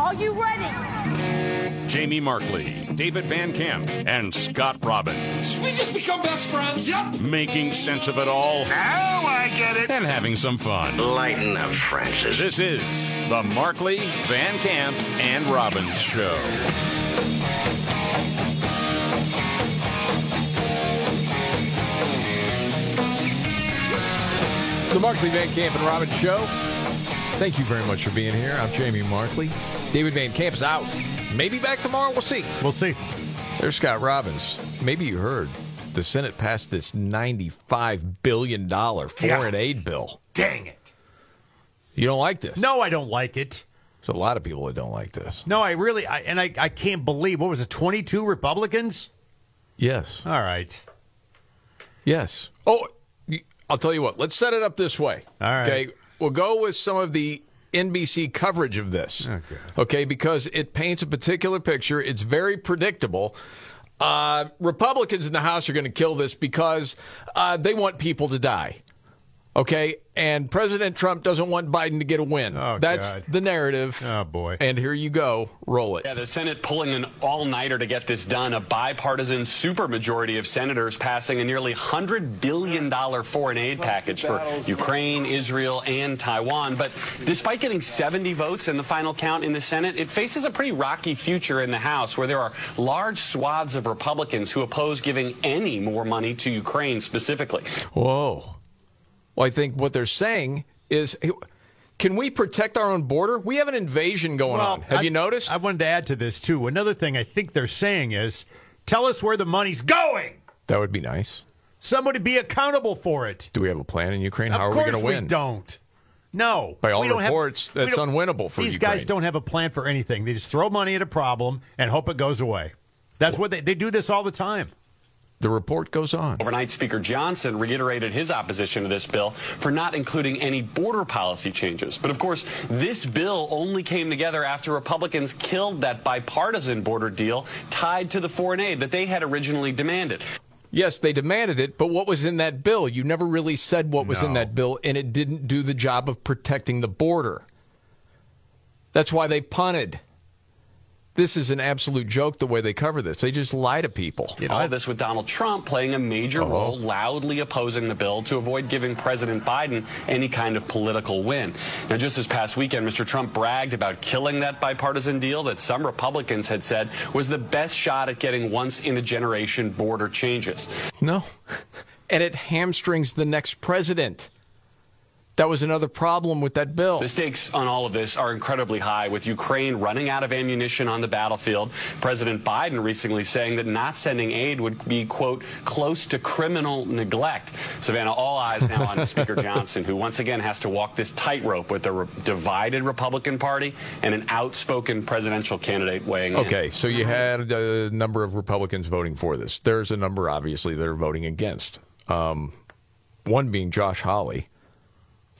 Are you ready? Jamie Markley, David Van Camp, and Scott Robbins. We just become best friends. Yep. Making sense of it all. Now I get it. And having some fun. Lighten up, Francis. This is the Markley, Van Camp, and Robbins Show. The Markley Van Camp and Robbins Show. Thank you very much for being here. I'm Jamie Markley. David Van Camp's out. Maybe back tomorrow. We'll see. We'll see. There's Scott Robbins. Maybe you heard the Senate passed this $95 billion foreign Yeah. aid bill. Dang it. You don't like this? No, I don't like it. There's a lot of people that don't like this. No, I really, I, and I, I can't believe, what was it, 22 Republicans? Yes. All right. Yes. Oh, I'll tell you what. Let's set it up this way. All right. Okay. We'll go with some of the NBC coverage of this. Okay. Okay, because it paints a particular picture. It's very predictable. Uh, Republicans in the House are going to kill this because uh, they want people to die. Okay, and President Trump doesn't want Biden to get a win. Oh, That's God. the narrative. Oh, boy. And here you go. Roll it. Yeah, the Senate pulling an all-nighter to get this done. A bipartisan supermajority of senators passing a nearly $100 billion foreign aid package for Ukraine, Israel, and Taiwan. But despite getting 70 votes in the final count in the Senate, it faces a pretty rocky future in the House where there are large swaths of Republicans who oppose giving any more money to Ukraine specifically. Whoa. Well, I think what they're saying is can we protect our own border? We have an invasion going on. Have I- you noticed? I wanted to add to this, too. Another thing I think they're saying is tell us where the money's going. that would be nice. Somebody be accountable for it. Do we have a plan in Ukraine? of How are we going to win? don't. No. By all We don't have- reports, that's unwinnable for These Ukraine. guys don't have a plan for anything. They just throw money at a problem and hope it goes away. That's what they, they do this all the time. The report goes on. Overnight, Speaker Johnson reiterated his opposition to this bill for not including any border policy changes. But of course, this bill only came together after Republicans killed that bipartisan border deal tied to the foreign aid that they had originally demanded. Yes, they demanded it, but what was in that bill? You never really said what was in that bill, and it didn't do the job of protecting the border. That's why they punted. This is an absolute joke the way they cover this. They just lie to people. You All this with Donald Trump playing a major uh-huh. role, loudly opposing the bill to avoid giving President Biden any kind of political win. Now, just this past weekend, Mr. Trump bragged about killing that bipartisan deal that some Republicans had said was the best shot at getting once in a generation border changes. No. And it hamstrings the next president. That was another problem with that bill. The stakes on all of this are incredibly high, with Ukraine running out of ammunition on the battlefield. President Biden recently saying that not sending aid would be, quote, close to criminal neglect. Savannah, all eyes now on Speaker Johnson, who once again has to walk this tightrope with a re- divided Republican Party and an outspoken presidential candidate weighing in. Okay, so you had a number of Republicans voting for this. There's a number, obviously, that are voting against. Um, one being Josh Hawley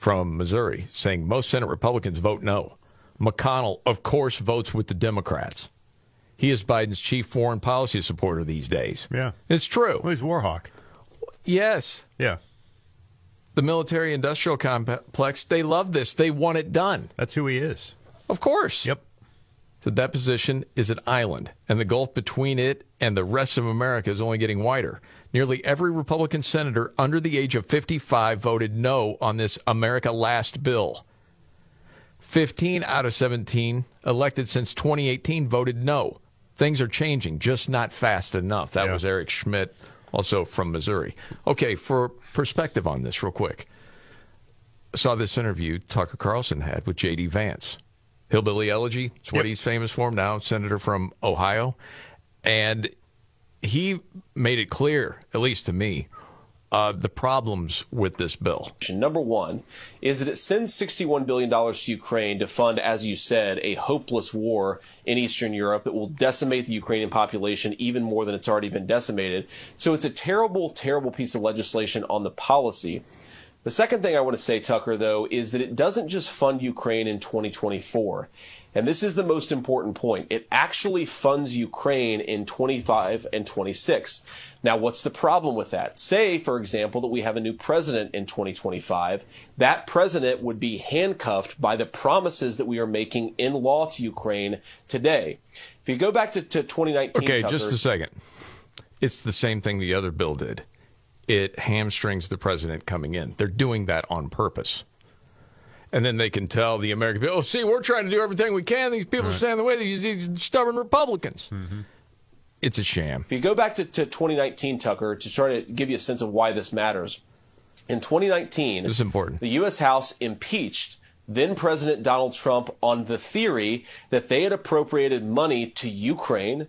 from Missouri, saying most Senate Republicans vote no. McConnell, of course, votes with the Democrats. He is Biden's chief foreign policy supporter these days. Yeah. It's true. Well, he's Warhawk. Yes. Yeah. The military industrial complex, they love this. They want it done. That's who he is. Of course. Yep. So that position is an island, and the gulf between it and the rest of America is only getting wider. Nearly every Republican senator under the age of 55 voted no on this America Last bill. 15 out of 17 elected since 2018 voted no. Things are changing, just not fast enough. That Yeah. was Eric Schmitt, also from Missouri. Okay, for perspective on this, real quick. I saw this interview Tucker Carlson had with J.D. Vance. Hillbilly Elegy, it's what Yep. he's famous for now, senator from Ohio. And he made it clear, at least to me, uh, the problems with this bill. Number one is that it sends $61 billion to Ukraine to fund, as you said, a hopeless war in Eastern Europe. It will decimate the Ukrainian population even more than it's already been decimated. So it's a terrible, terrible piece of legislation on the policy. The second thing I want to say, Tucker, though, is that it doesn't just fund Ukraine in 2024. And this is the most important point. It actually funds Ukraine in 25 and 26. Now, what's the problem with that? Say, for example, that we have a new president in 2025. That president would be handcuffed by the promises that we are making in law to Ukraine today. If you go back to, to 2019, Okay, Tucker, just a second. It's the same thing the other bill did. It hamstrings the president coming in. They're doing that on purpose. And then they can tell the American people, oh, see, we're trying to do everything we can. These people stand in the way. These, these stubborn Republicans. Mm-hmm. It's a sham. If you go back to, to 2019, Tucker, to try to give you a sense of why this matters, in 2019, This is important. the U.S. House impeached then President Donald Trump on the theory that they had appropriated money to Ukraine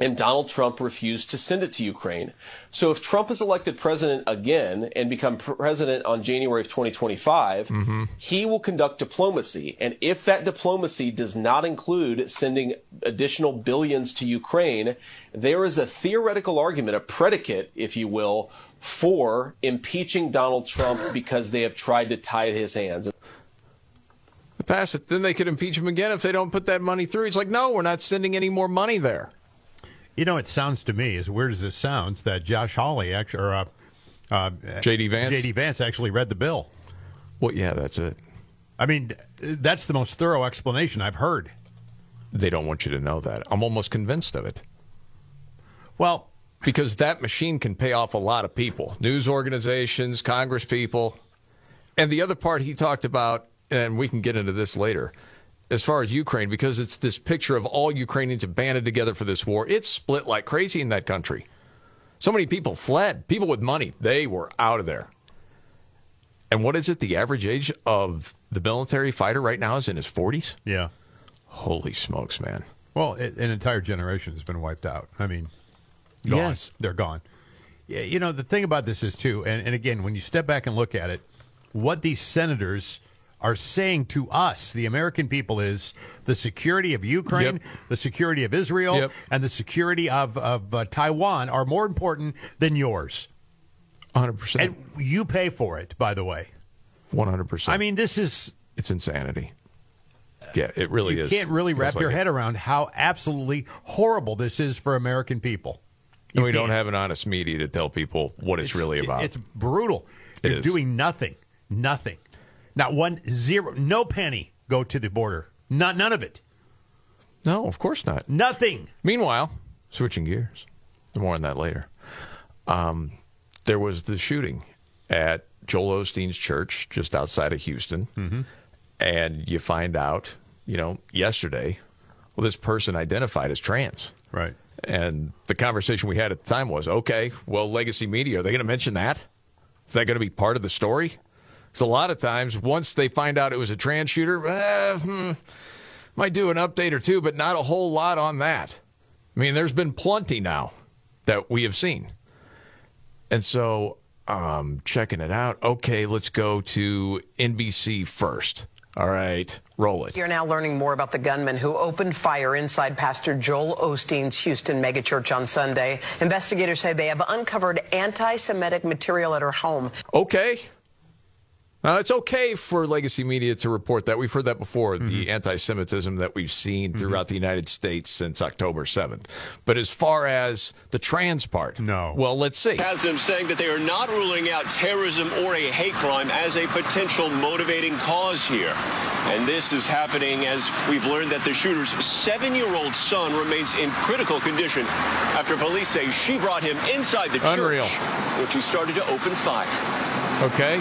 and Donald Trump refused to send it to Ukraine. So if Trump is elected president again and become president on January of 2025, mm-hmm. he will conduct diplomacy. And if that diplomacy does not include sending additional billions to Ukraine, there is a theoretical argument, a predicate, if you will, for impeaching Donald Trump because they have tried to tie his hands. Pass it. Then they could impeach him again if they don't put that money through. He's like, no, we're not sending any more money there. You know, it sounds to me, as weird as this sounds, that Josh Hawley actually, or uh, uh, J.D. Vance? J.D. Vance actually read the bill. Well, yeah, that's it. I mean, that's the most thorough explanation I've heard. They don't want you to know that. I'm almost convinced of it. Well, because that machine can pay off a lot of people news organizations, Congress people. And the other part he talked about, and we can get into this later, as far as Ukraine, because it's this picture of all Ukrainians banded together for this war. It's split like crazy in that country. So many people fled. People with money, they were out of there. And what is it? The average age of the military fighter right now is in his 40s? yeah. Holy smokes, man. Well, it, an entire generation has been wiped out. I mean, gone. Yes. They're gone. Yeah, you know, the thing about this is, too, and, and again, when you step back and look at it, what these senators are saying to us, the American people, is the security of Ukraine, Yep. the security of Israel, Yep. and the security of, of uh, Taiwan are more important than yours. 100%. And you pay for it, by the way. 100%. I mean, this is it's insanity. Yeah, it really you is. You can't really wrap like your it. head around how absolutely horrible this is for American people. And we don't can't. have an honest media to tell people what it's, really about. It's brutal. It You're is. doing nothing, nothing, not one zero, no penny go to the border. Not none of it. no, of course not. Nothing. Meanwhile, switching gears, more on that later. Um, there was the shooting at Joel Osteen's church just outside of Houston, Mm-hmm. and you find out, you know, yesterday, well, this person identified as trans. Right. And the conversation we had at the time was, okay, well, legacy media, are they going to mention that? Is that going to be part of the story? Because a lot of times, once they find out it was a trans shooter, eh, hmm, might do an update or two, but not a whole lot on that. I mean, there's been plenty now that we have seen. And so, um, checking it out. Okay, let's go to NBC first. All right, roll it. You're now learning more about the gunman who opened fire inside Pastor Joel Osteen's Houston megachurch on Sunday. Investigators say they have uncovered anti Semitic material at her home. Okay. Now, it's okay for legacy media to report that. We've heard that before, Mm-hmm. the anti Semitism that we've seen throughout the United States since October 7th. But as far as the trans part, No. Well, let's see. has them saying that they are not ruling out terrorism or a hate crime as a potential motivating cause here. And this is happening as we've learned that the shooter's seven year old son remains in critical condition after police say she brought him inside the Unreal. church which he started to open fire. Okay.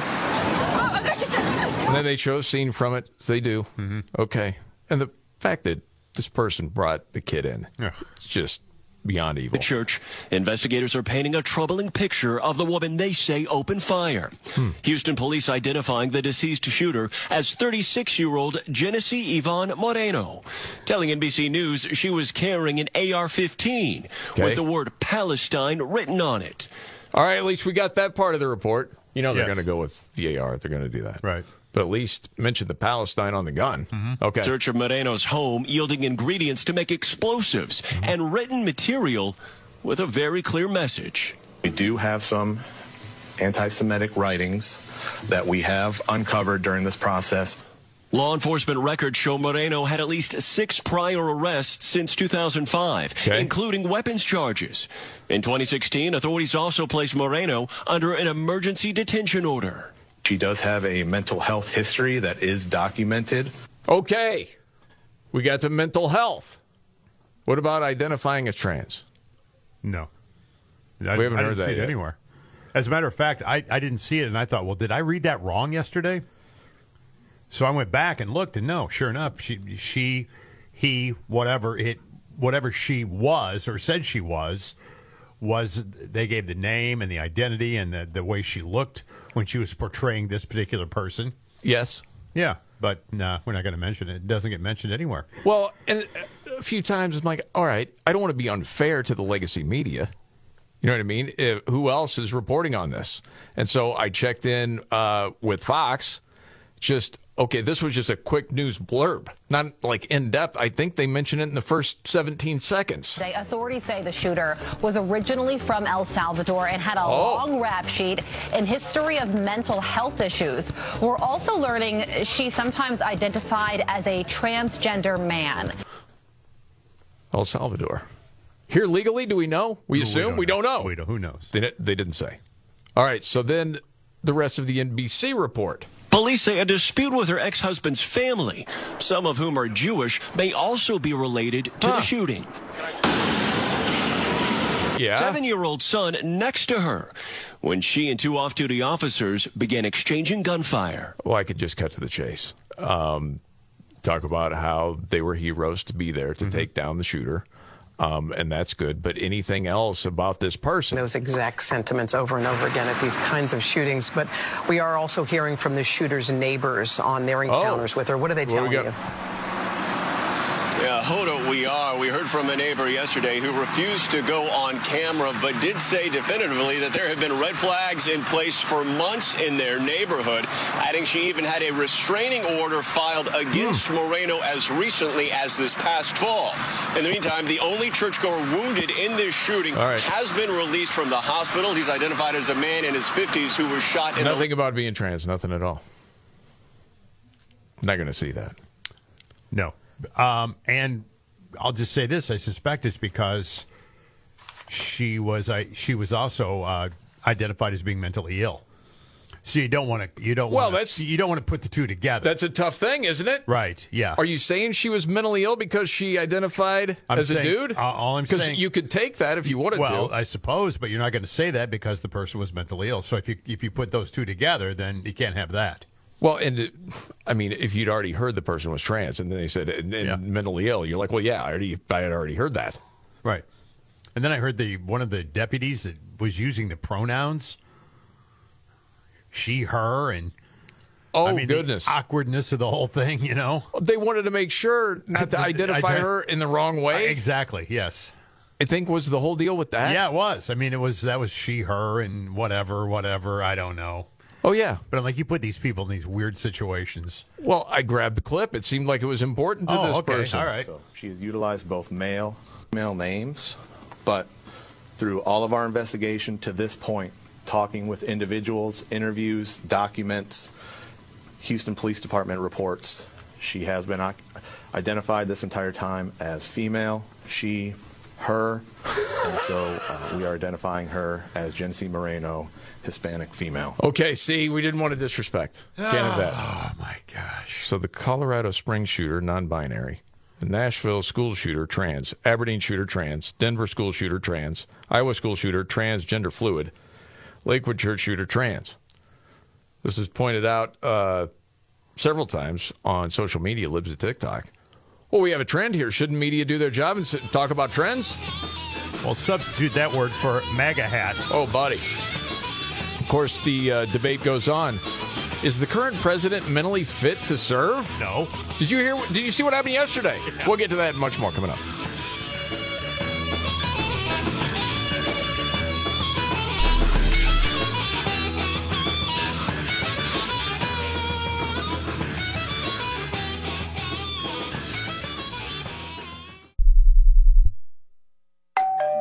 And then they show a scene from it. They do. Mm-hmm. Okay. And the fact that this person brought the kid in, Ugh. it's just beyond evil. The church, investigators are painting a troubling picture of the woman they say opened fire. Hmm. Houston police identifying the deceased shooter as 36 year old Genesee Yvonne Moreno, telling NBC News she was carrying an AR 15 Okay. with the word Palestine written on it. All right, at least we got that part of the report. You know they're Yes. going to go with the AR. They're going to do that. Right. But at least mention the Palestine on the gun. Mm-hmm. Okay. Search of Moreno's home yielding ingredients to make explosives and written material with a very clear message. We do have some anti Semitic writings that we have uncovered during this process. Law enforcement records show Moreno had at least six prior arrests since 2005, Okay. including weapons charges. In 2016, authorities also placed Moreno under an emergency detention order. She does have a mental health history that is documented. Okay. We got to mental health. What about identifying as trans? No. I, We haven't I heard didn't that see it anywhere. As a matter of fact, I, I didn't see it, and I thought, well, did I read that wrong yesterday? So I went back and looked, and no, sure enough, she, she, he, whatever it, whatever she was or said she was, was they gave the name and the identity and the, the way she looked when she was portraying this particular person. Yes. Yeah, but no, we're not going to mention it. It doesn't get mentioned anywhere. Well, and a few times I'm like, all right, I don't want to be unfair to the legacy media. You know what I mean? Uh, who else is reporting on this? And so I checked in uh, with Fox. Just okay, this was just a quick news blurb, not like in depth. I think they mentioned it in the first 17 seconds. Today, authorities say the shooter was originally from El Salvador and had a Oh. long rap sheet and history of mental health issues. We're also learning she sometimes identified as a transgender man. El Salvador. Here legally, do we know? We assume we don't, know. We don't. Who knows? They, they didn't say. All right, so then the rest of the NBC report. Police say a dispute with her ex husband's family, some of whom are Jewish, may also be related to the shooting. Yeah. Seven year old son next to her when she and two off duty officers began exchanging gunfire. Well, I could just cut to the chase. Um, talk about how they were heroes to be there to Mm-hmm. take down the shooter. Um, and that's good. But anything else about this person? Those exact sentiments over and over again at these kinds of shootings. But we are also hearing from the shooter's neighbors on their encounters with her. What are they What do we telling got? you? Yeah, Hoda, we are. We heard from a neighbor yesterday who refused to go on camera, but did say definitively that there have been red flags in place for months in their neighborhood, adding she even had a restraining order filed against Hmm. Moreno as recently as this past fall. In the meantime, the only churchgoer wounded in this shooting All right. has been released from the hospital. He's identified as a man in his 50s who was shot in the Nothing about being trans. Nothing at all. Not going to see that. No. Um, and I'll just say this: I suspect it's because she was I she was also uh, identified as being mentally ill. So you don't want to you don't Well, wanna, that's- you don't want to put the two together. That's a tough thing, isn't it? right. Yeah. Are you saying she was mentally ill because she identified I'm as saying- a dude? uh, all I'm Because saying- you could take that if you wanted well, to. Well, I suppose, but you're not going to say that because the person was mentally ill. So if you if you put those two together, then you can't have that. Well, and I mean, if you'd already heard the person was trans, and then they said and, and Yeah. mentally ill, you're like, well, yeah, I already, I had already heard that. Right. And then I heard the one of the deputies that was using the pronouns she, her, and Oh I mean the goodness! awkwardness of the whole thing. You know. They wanted to make sure not to identify Ident- her in the wrong way. Exactly. Yes. I think was the whole deal with that. Yeah, it was. I mean, it was that was she, her, and whatever, whatever. I don't know. Oh yeah. But I'm like, you put these people in these weird situations. Well, I grabbed the clip. It seemed like it was important to Oh, this okay. person. All right. So she has utilized both male, male names, but through all of our investigation to this point, talking with individuals, interviews, documents, Houston Police Department reports, she has been identified this entire time as female, she, her, and so uh, we are identifying her as Genesee Moreno, Hispanic female. Okay. See, we didn't want to disrespect. Can't have that. Oh my gosh. So the Colorado Springs shooter, non-binary. The Nashville school shooter, trans. Aberdeen shooter, trans. Denver school shooter, trans. Iowa school shooter, transgender fluid. Lakewood church shooter, trans. This is pointed out uh, several times on social media, libs at TikTok. Well, we have a trend here. Shouldn't media do their job and sit, talk about trends? Well, substitute that word for MAGA hat. Oh, buddy. Of course, the uh, debate goes on. Is the current president mentally fit to serve? No. Did you hear? Did you see what happened yesterday? We'll get to that and much more coming up.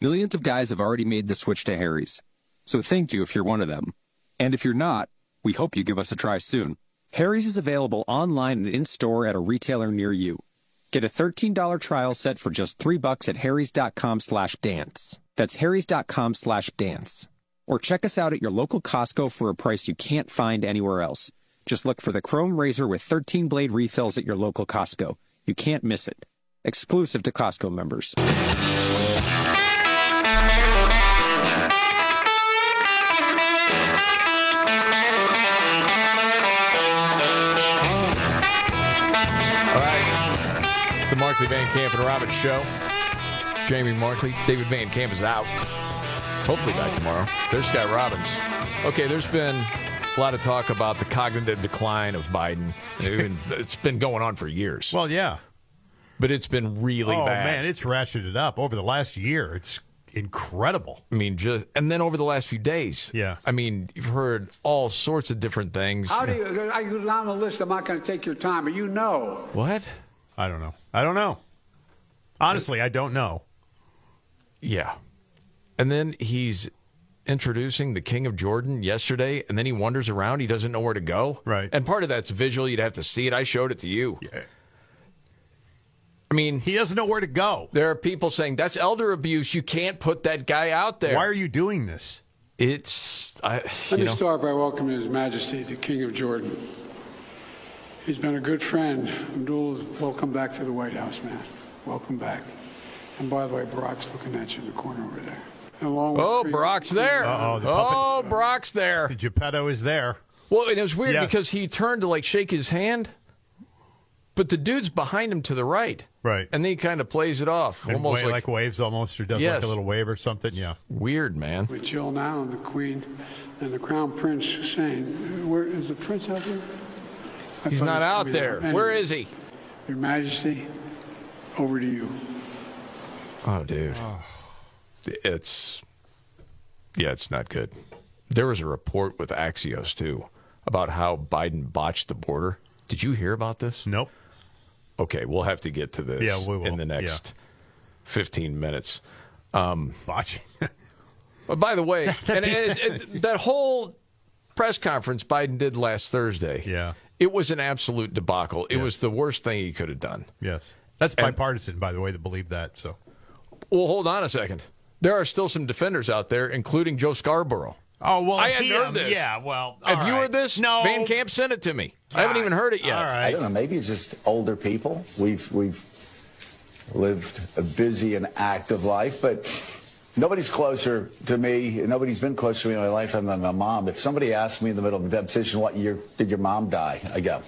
Millions of guys have already made the switch to Harry's. So thank you if you're one of them. And if you're not, we hope you give us a try soon. Harry's is available online and in-store at a retailer near you. Get a $13 trial set for just 3 bucks at harrys.com slash dance. That's harrys.com slash dance. Or check us out at your local Costco for a price you can't find anywhere else. Just look for the Chrome Razor with 13 blade refills at your local Costco. You can't miss it. Exclusive to Costco members. Markley Van Camp and Robbins Show. Jamie Markley. David Van Camp is out. Hopefully back tomorrow. There's Scott Robbins. Okay, there's been a lot of talk about the cognitive decline of Biden. it's been going on for years. Well, yeah. But it's been really oh, bad. man, it's ratcheted up over the last year. It's incredible. I mean, just and then over the last few days. Yeah. I mean, you've heard all sorts of different things. How do you? I go down the list. I'm not going to take your time, but you know. What? I don't know. I don't know. Honestly, I don't know. Yeah. And then he's introducing the King of Jordan yesterday, and then he wanders around. He doesn't know where to go. Right. And part of that's visual. You'd have to see it. I showed it to you. Yeah. I mean, he doesn't know where to go. There are people saying that's elder abuse. You can't put that guy out there. Why are you doing this? It's. I, Let you me know, start by welcoming His Majesty, the King of Jordan. He's been a good friend. Abdul, welcome back to the White House, man. Welcome back. And by the way, Barack's looking at you in the corner over there. Along with Oh, Queen- Brock's there. Uh-oh, the oh, Brock's there. The Geppetto is there. Well, and it was weird Yes. because he turned to like shake his hand, but the dude's behind him to the right. Right. And then he kind of plays it off, And almost wa- like, like, waves almost, or does like a little wave or something. Yeah. weird, man. With Jill now and the Queen and the Crown Prince saying, "Where is the Prince out there?" I He's not out coming there. Where is he? Your Majesty, over to you. Oh, dude. It's yeah, it's not good. There was a report with Axios too about how Biden botched the border. Did you hear about this? Nope. Okay, we'll have to get to this Yeah, we will. in the next 15 minutes. Um, Botching. by the way, That'd and be- it, it, that whole press conference Biden did last Thursday, Yeah. It was an absolute debacle. It Yes. was the worst thing he could have done. Yes. That's And- bipartisan, by the way, that believe that. So Well, hold on a second. There are still some defenders out there, including Joe Scarborough. Oh well, I hadn't heard um, this. yeah, well, have all you heard this? No. Van Camp sent it to me. I haven't even heard it yet. All right. I don't know. Maybe it's just older people. We've we've lived a busy and active life, but nobody's closer to me. Nobody's been closer to me in my life than my mom. If somebody asked me in the middle of a deposition, "What year did your mom die?" I go,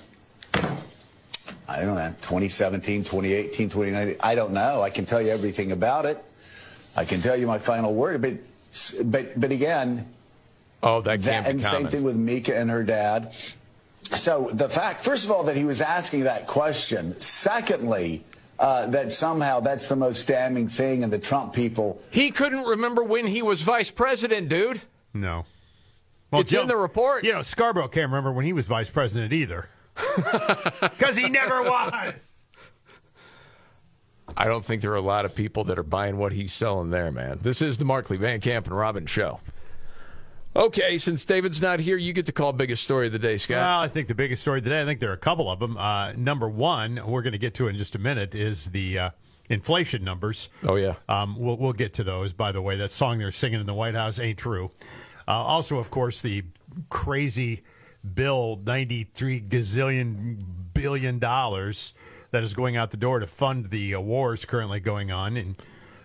"I don't know. 2017, 2018, 2019. I don't know. I can tell you everything about it. I can tell you my final word, but but but again." Oh, that can't be and same thing with Mika and her dad. So the fact, first of all, that he was asking that question. Secondly, uh, that somehow that's the most damning thing, and the Trump people. He couldn't remember when he was vice president, dude. No. It's in the report. You know, Scarborough can't remember when he was vice president either. Because he never was. I don't think there are a lot of people that are buying what he's selling there, man. This is the Markley Van Camp and Robbins show. Okay, since David's not here, you get to call biggest story of the day, Scott. Well, I think the biggest story today, I think there are a couple of them. Uh, number one, we're going to get to in just a minute, is the uh, inflation numbers. Oh, yeah. Um, we'll, we'll get to those, by the way. That song they're singing in the White House ain't true. Uh, also, of course, the crazy bill, 93 gazillion billion dollars that is going out the door to fund the uh, wars currently going on in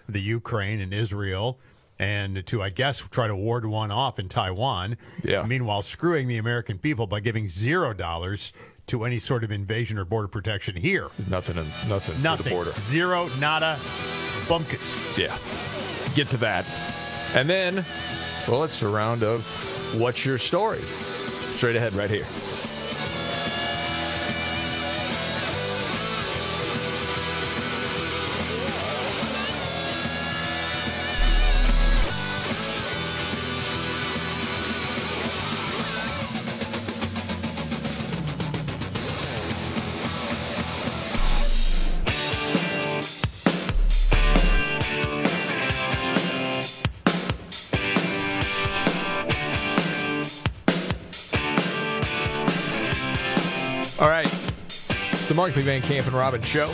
the Ukraine and Israel, and to, I guess, try to ward one off in Taiwan. Yeah. Meanwhile, screwing the American people by giving zero dollars to any sort of invasion or border protection here. Nothing, nothing, Nothing. the border. Zero, nada, bumpkins. Yeah. Get to that. And then, well, it's a round of What's Your Story? Straight ahead, right here. Markley Van Camp and Robbins Show.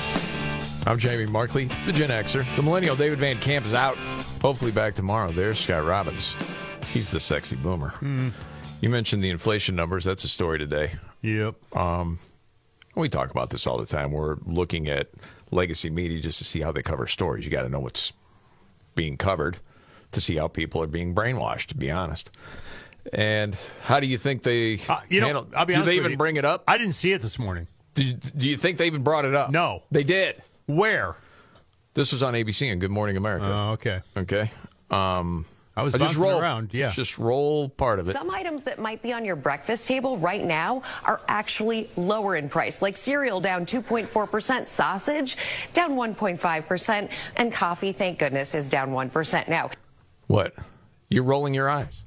I'm Jamie Markley, the Gen Xer. The Millennial David Van Camp is out. Hopefully back tomorrow. There's Scott Robbins. He's the sexy boomer. You mentioned the inflation numbers. That's a story today. Yep. Um, we talk about this all the time. We're looking at legacy media just to see how they cover stories. You got to know what's being covered to see how people are being brainwashed. To be honest, and how do you think they? Uh, you know, handle- I'll be do honest they even bring it up? I didn't see it this morning. Do you, do you think they even brought it up? No. they did. Where? This was on ABC and Good Morning America. Oh, okay. Okay. Um, I was just bouncing roll around, yeah. Just roll part of it. Some items that might be on your breakfast table right now are actually lower in price, like cereal down 2.4%, sausage down 1.5%, and coffee, thank goodness, is down 1% now. What? You're rolling your eyes.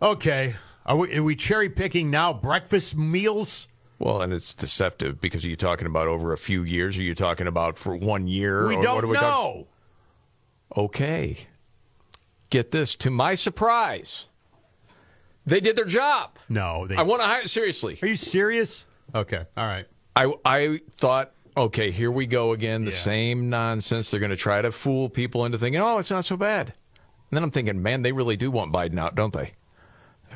Okay. Are we, are we cherry picking now breakfast meals? Well, and it's deceptive because are you talking about over a few years? Are you talking about for one year? We or don't we talking- know. Okay. Get this. To my surprise, they did their job. No, they. I want to hire seriously. Are you serious? Okay. All right. I I thought, okay, here we go again. The Yeah. same nonsense. They're going to try to fool people into thinking, oh, it's not so bad. And then I'm thinking, man, they really do want Biden out, don't they?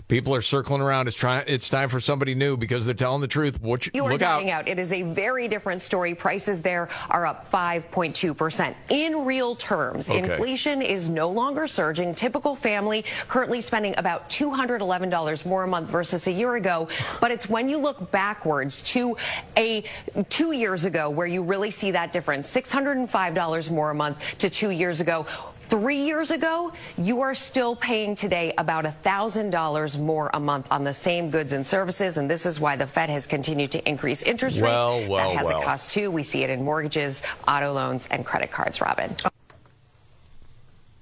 People are circling around. It's trying. It's time for somebody new because they're telling the truth. What you, You are look out. out. It is a very different story. Prices there are up 5.2%. In real terms, Okay. inflation is no longer surging. Typical family currently spending about $211 more a month versus a year ago. But it's when you look backwards to a two years ago where you really see that difference. $605 more a month to two years ago. Three years ago, you are still paying today about $1,000 more a month on the same goods and services, and this is why the Fed has continued to increase interest Well, rates. well, that has well. a cost too. We see it in mortgages, auto loans, and credit cards, Robin.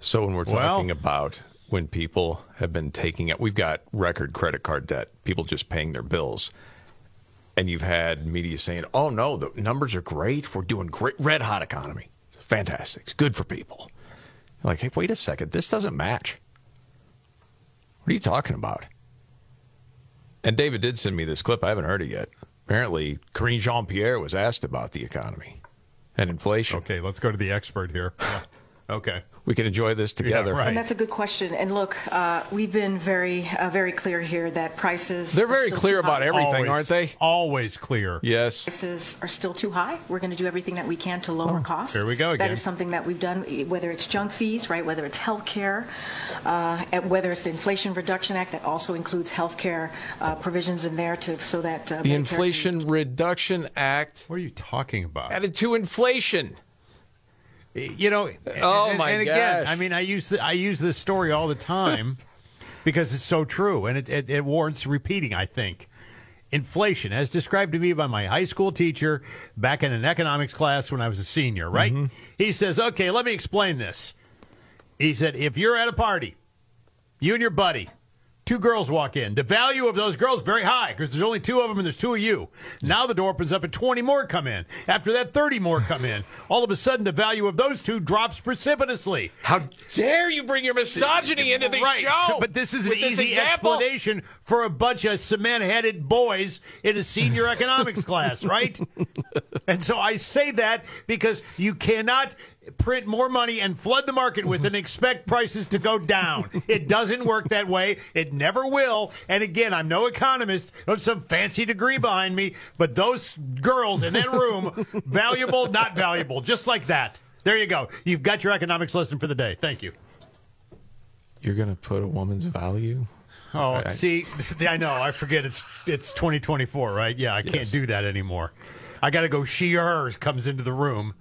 So when we're Well- talking about when people have been taking it, we've got record credit card debt. People just paying their bills. And you've had media saying, "Oh no, the numbers are great. We're doing great. Red hot economy. Fantastic. It's good for people." You're like, hey, wait a second. This doesn't match. What are you talking about? And David did send me this clip. I haven't heard it yet. Apparently, Karine Jean Pierre was asked about the economy and inflation. Okay, let's go to the expert here. Yeah. Okay. We can enjoy this together. right. And that's a good question. And look, uh, we've been very, uh, very clear here that prices. They're very clear about everything, Always- aren't they? Always clear. Yes. Prices are still too high. We're going to do everything that we can to lower costs. Oh, here we go again. That is something that we've done, whether it's junk fees, right? Whether it's health care, uh, whether it's the Inflation Reduction Act that also includes health care uh, provisions in there to so that uh, The Medicare- Inflation Reduction Act What are you talking about? added to inflation. You know. Oh, and, my and again, gosh. I mean, I use the, I use this story all the time because it's so true, and it, it, it warrants repeating. I think inflation, as described to me by my high school teacher back in an economics class when I was a senior, right? Mm-hmm. He says, "Okay, let me explain this." He said, "If you're at a party." You and your buddy. Two girls walk in. The value of those girls very high because there's only two of them and there's two of you. Now the door opens up and 20 more come in. After that, 30 more come in. All of a sudden, the value of those two drops precipitously. How dare you bring your misogyny into the right. show? But this is an this easy example? explanation for a bunch of cement-headed boys in a senior economics class, right? And so I say that because you cannot print more money and flood the market with and expect prices to go down. It doesn't work that way. It never will. And again, I'm no economist. I have some fancy degree behind me, but those girls in that room, valuable, not valuable, just like that. There you go. You've got your economics lesson for the day. Thank you. You're going to put a woman's value? Oh, I- see, I know. I forget it's it's 2024, right? Yeah, I can't do that anymore. I got to go. She or hers comes into the room.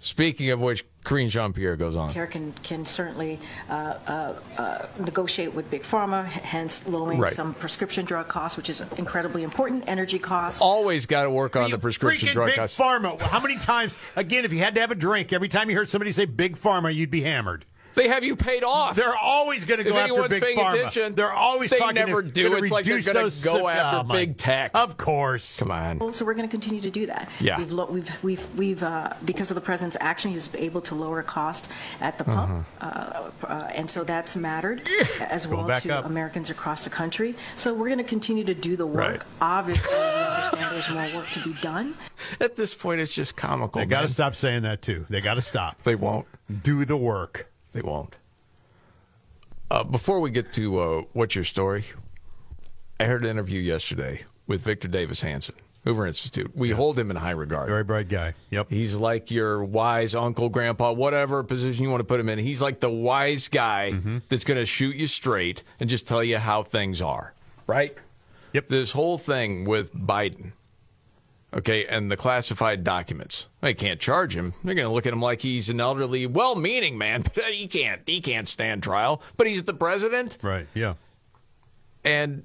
Speaking of which, Karine Jean Pierre goes on. Care can, can certainly uh, uh, uh, negotiate with Big Pharma, hence lowering Right. some prescription drug costs, which is incredibly important, energy costs. Always got to work on the prescription drug big costs. Big pharma. How many times? Again, if you had to have a drink, every time you heard somebody say big pharma, you'd be hammered. They have you paid off. They're always going to If go after anyone's big paying pharma. attention, they're always they talking. never to, do. gonna It's like they're gonna go after Oh, big tech. Of course. Come on. So we're going to continue to do that. Yeah. We've, lo- we've, we've, we've uh, because of the president's action, he's able to lower cost at the pump, uh, uh, and so that's mattered as well to up. Americans across the country. So we're going to continue to do the work. Right. Obviously, we understand there's more work to be done. At this point, it's just comical. They got to stop saying that too. They got to stop. They won't. Do the work. They won't. Uh, before we get to uh, what's your story, I heard an interview yesterday with Victor Davis Hanson, Hoover Institute. We hold him in high regard. Very bright guy. Yep. He's like your wise uncle, grandpa, whatever position you want to put him in. He's like the wise guy Mm-hmm. that's going to shoot you straight and just tell you how things are. Right? Yep. This whole thing with Biden, okay, and the classified documents. They can't charge him. They're going to look at him like he's an elderly, well-meaning man, but he can't. He can't stand trial. But he's the president, Right. Yeah. and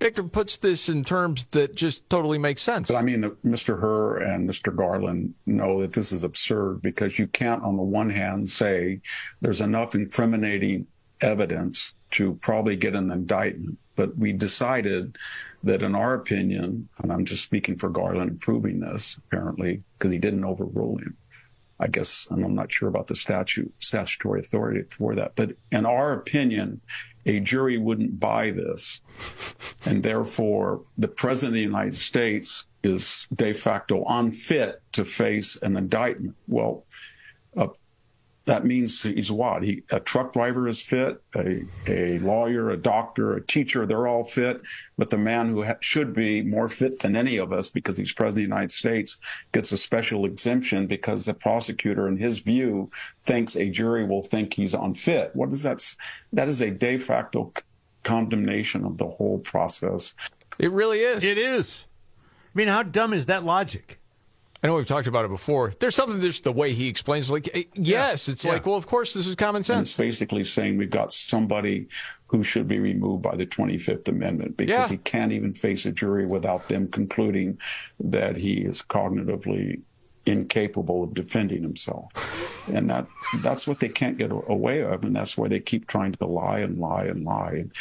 Victor puts this in terms that just totally makes sense. But I mean, the, Mr. Hur and Mr. Garland know that this is absurd because you can't, on the one hand, say there's enough incriminating evidence to probably get an indictment. But we decided that, in our opinion, and I'm just speaking for Garland proving this, apparently, because he didn't overrule him. I guess, and I'm not sure about the statute, statutory authority for that. But in our opinion, a jury wouldn't buy this. And therefore, the president of the United States is de facto unfit to face an indictment. Well, uh, that means he's what? He, a truck driver is fit, a, a lawyer, a doctor, a teacher, they're all fit. But the man who ha- should be more fit than any of us because he's president of the United States gets a special exemption because the prosecutor, in his view, thinks a jury will think he's unfit. What is that? That is a de facto c- condemnation of the whole process. It really is. It is. I mean, how dumb is that logic? I know we've talked about it before. There's something just the way he explains, like, eh, yes, it's Yeah. like, well, of course, this is common And sense. it's basically saying we've got somebody who should be removed by the 25th Amendment because Yeah. he can't even face a jury without them concluding that he is cognitively incapable of defending himself. And that that's what they can't get away of, and that's why they keep trying to lie and lie and lie. And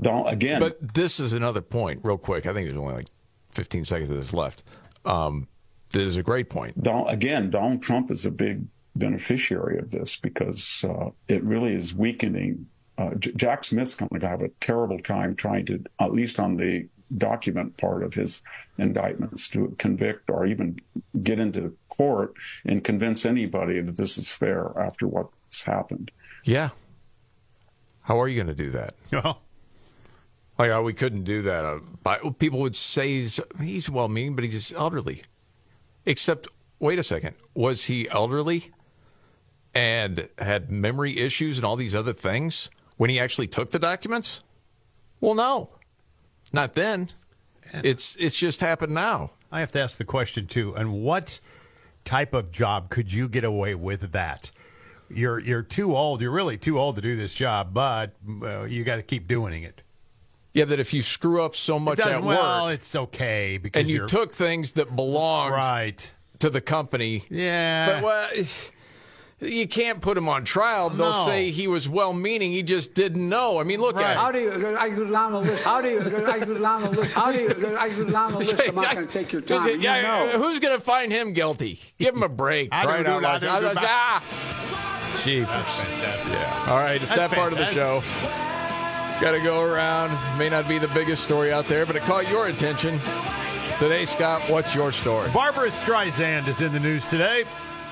don't again. But this is another point, real quick. I think there's only like 15 seconds of this left. Um, that is a great point. Don, again, Donald Trump is a big beneficiary of this because uh, it really is weakening. Uh, J- Jack Smith's going to have a terrible time trying to, at least on the document part of his indictments, to convict or even get into court and convince anybody that this is fair after what's happened. Yeah. How are you going to do that? No. Like, oh, we couldn't do that. Uh, by, people would say he's, he's well meaning, but he's just elderly. Except, wait a second. Was he elderly and had memory issues and all these other things when he actually took the documents? Well, no. Not then. It's it's just happened now. I have to ask the question too. And what type of job could you get away with that? You're you're too old. You're really too old to do this job, but uh, you got to keep doing it. Yeah, that if you screw up so much It doesn't- at well, work it's okay because and you you're- took things that belonged right to the company. Yeah. But well, you can't put him on trial. They'll No. say he was well-meaning. He just didn't know. I mean, look at How it. do you, I go down the list, how do you, I go down the list, how do you, I go down the list, I'm not going to take your time, you Yeah, know. Who's going to find him guilty? Give him a break. I right don't do loud. that, I don't do Ah! Jeepers. fantastic. Yeah. All right, it's That's that part of the show. Got to go around. May not be the biggest story out there, but it caught your attention. Today, Scott, what's your story? Barbra Streisand is in the news today.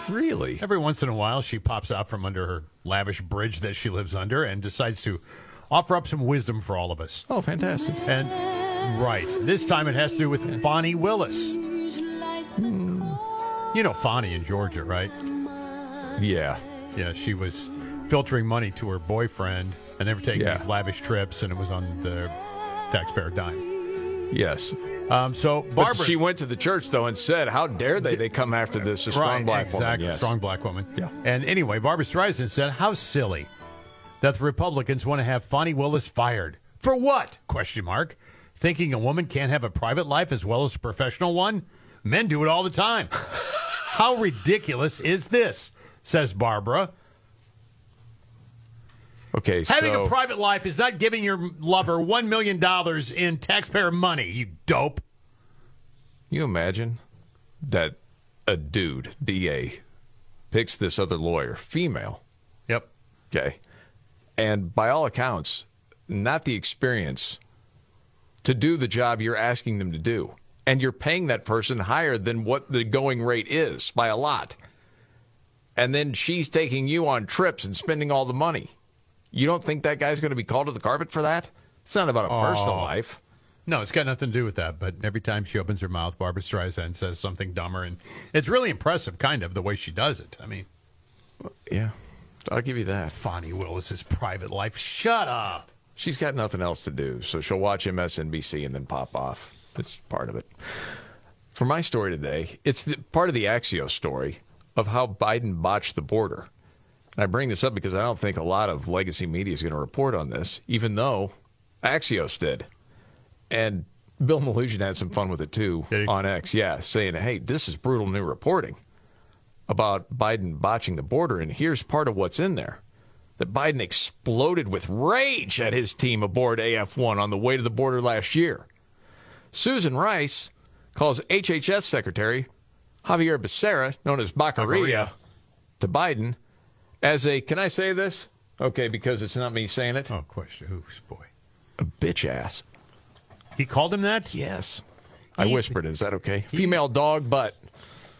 Really? Every once in a while, she pops out from under her lavish bridge that she lives under and decides to offer up some wisdom for all of us. Oh, fantastic. And right, this time it has to do with Fani Willis. Hmm. You know Fani in Georgia, right? Yeah. Yeah, she was filtering money to her boyfriend, and they were taking Yeah. these lavish trips, and it was on the taxpayer dime. Yes. Um, so But she went to the church, though, and said, How dare they? They come after this, a strong right, black exactly, woman. Yes. strong black woman. Yeah. And anyway, Barbra Streisand said, "How silly that the Republicans want to have Fani Willis fired for what?" Question mark. Thinking a woman can't have a private life as well as a professional one? Men do it all the time. How ridiculous is this? Says Barbra. Okay, Having so a private life is not giving your lover $1 million in taxpayer money, you dope. you imagine that a dude, DA, picks this other lawyer, female. Yep. Okay. And by all accounts, not the experience to do the job you're asking them to do. And you're paying that person higher than what the going rate is by a lot. And then she's taking you on trips and spending all the money. You don't think that guy's going to be called to the carpet for that? It's not about a personal life. No, it's got nothing to do with that. But every time she opens her mouth, Barbra Streisand says something dumber, and it's really impressive, kind of the way she does it. I mean, Yeah. I'll give you that. Fani Willis's private life. Shut up. She's got nothing else to do, so she'll watch MSNBC and then pop off. It's part of it. For my story today, it's the, part of the Axios story of how Biden botched the border. I bring this up because I don't think a lot of legacy media is going to report on this, even though Axios did. And Bill Melugin had some fun with it too on X, yeah, saying, hey, this is brutal new reporting about Biden botching the border. And here's part of what's in there that Biden exploded with rage at his team aboard AF 1 on the way to the border last year. Susan Rice calls HHS Secretary Javier Becerra, known as Baccaria, to Biden as a, can I say this? Okay, because it's not me saying it. Oh, question. Who's boy? A bitch ass. He called him that? Yes. I whispered. Is that okay? Female dog butt.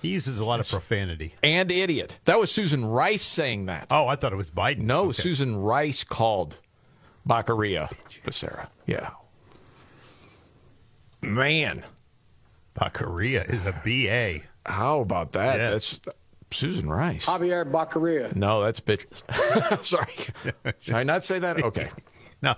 He uses a lot of profanity. And idiot. That was Susan Rice saying that. Oh, I thought it was Biden. No, Okay. Susan Rice called Baccaria Becerra. Yeah. Man. Baccaria is a BA. How about that? That's Susan Rice. Javier Baccaria. No, that's bitches. Sorry. Should I not say that? Okay. No,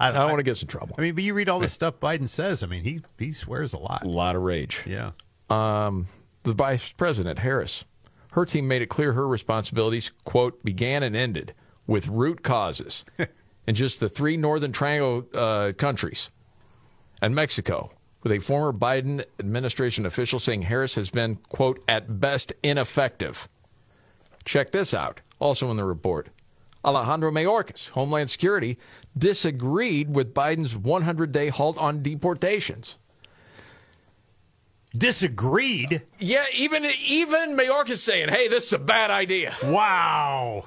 I, don't want to get in trouble. I mean, but you read all the stuff Biden says. I mean, he he swears a lot. A lot of rage. Yeah. Um, the vice president, Harris, her team made it clear her responsibilities, quote, began and ended with root causes in just the three Northern Triangle uh, countries and Mexico, with a former Biden administration official saying Harris has been, quote, at best ineffective. Check this out, also in the report. Alejandro Mayorkas, Homeland Security, disagreed with Biden's 100 day halt on deportations. Disagreed? Yeah, even even Mayorkas saying, "Hey, this is a bad idea." Wow.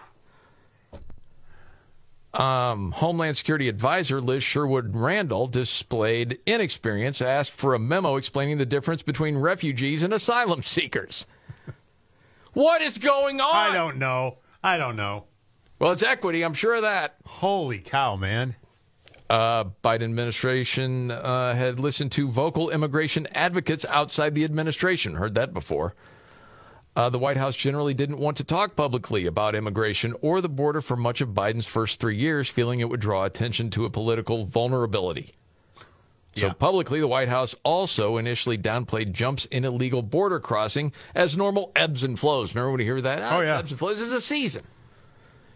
Um, Homeland Security Advisor Liz Sherwood Randall displayed inexperience, asked for a memo explaining the difference between refugees and asylum seekers. What is going on? I don't know. I don't know. Well, it's equity. I'm sure of that. Holy cow, man. Uh, Biden administration uh, had listened to vocal immigration advocates outside the administration. Heard that before. Uh, the White House generally didn't want to talk publicly about immigration or the border for much of Biden's first three years, feeling it would draw attention to a political vulnerability. So publicly, the White House also initially downplayed jumps in illegal border crossing as normal ebbs and flows. Remember when you hear that? Oh, it's yeah. ebbs and flows. Is a season.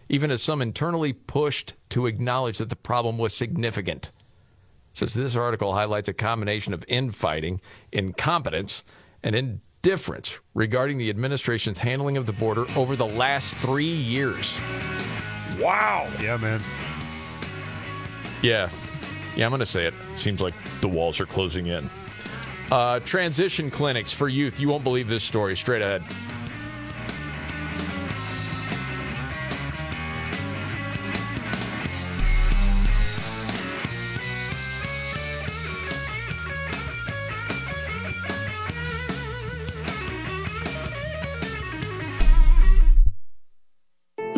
Even as some internally pushed to acknowledge that the problem was significant. Says this article highlights a combination of infighting, incompetence, and difference regarding the administration's handling of the border over the last three years. Wow. Yeah, man. Yeah. Yeah, I'm going to say it. Seems like the walls are closing in. Uh, transition clinics for youth. You won't believe this story. Straight ahead.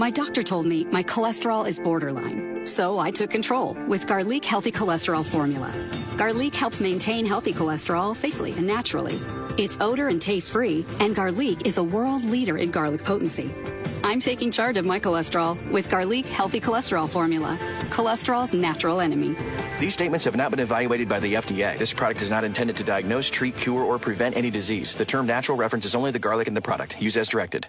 My doctor told me my cholesterol is borderline, so I took control with Garlique Healthy Cholesterol Formula. Garlique helps maintain healthy cholesterol safely and naturally. It's odor and taste free, and Garlique is a world leader in garlic potency. I'm taking charge of my cholesterol with Garlique Healthy Cholesterol Formula, cholesterol's natural enemy. These statements have not been evaluated by the FDA. This product is not intended to diagnose, treat, cure, or prevent any disease. The term natural references only the garlic in the product. Use as directed.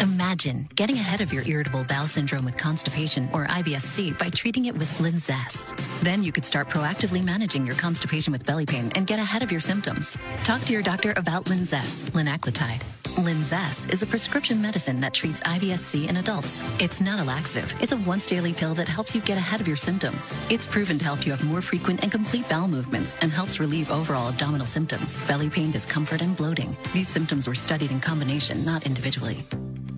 Imagine getting ahead of your irritable bowel syndrome with constipation or IBS-C by treating it with Linzess. Then you could start proactively managing your constipation with belly pain and get ahead of your symptoms. Talk to your doctor about Linzess, linaclotide. Linzess is a prescription medicine that treats IBS-C in adults. It's not a laxative. It's a once daily pill that helps you get ahead of your symptoms. It's proven to help you have more frequent and complete bowel movements and helps relieve overall abdominal symptoms, belly pain, discomfort, and bloating. These symptoms were studied in combination, not individually.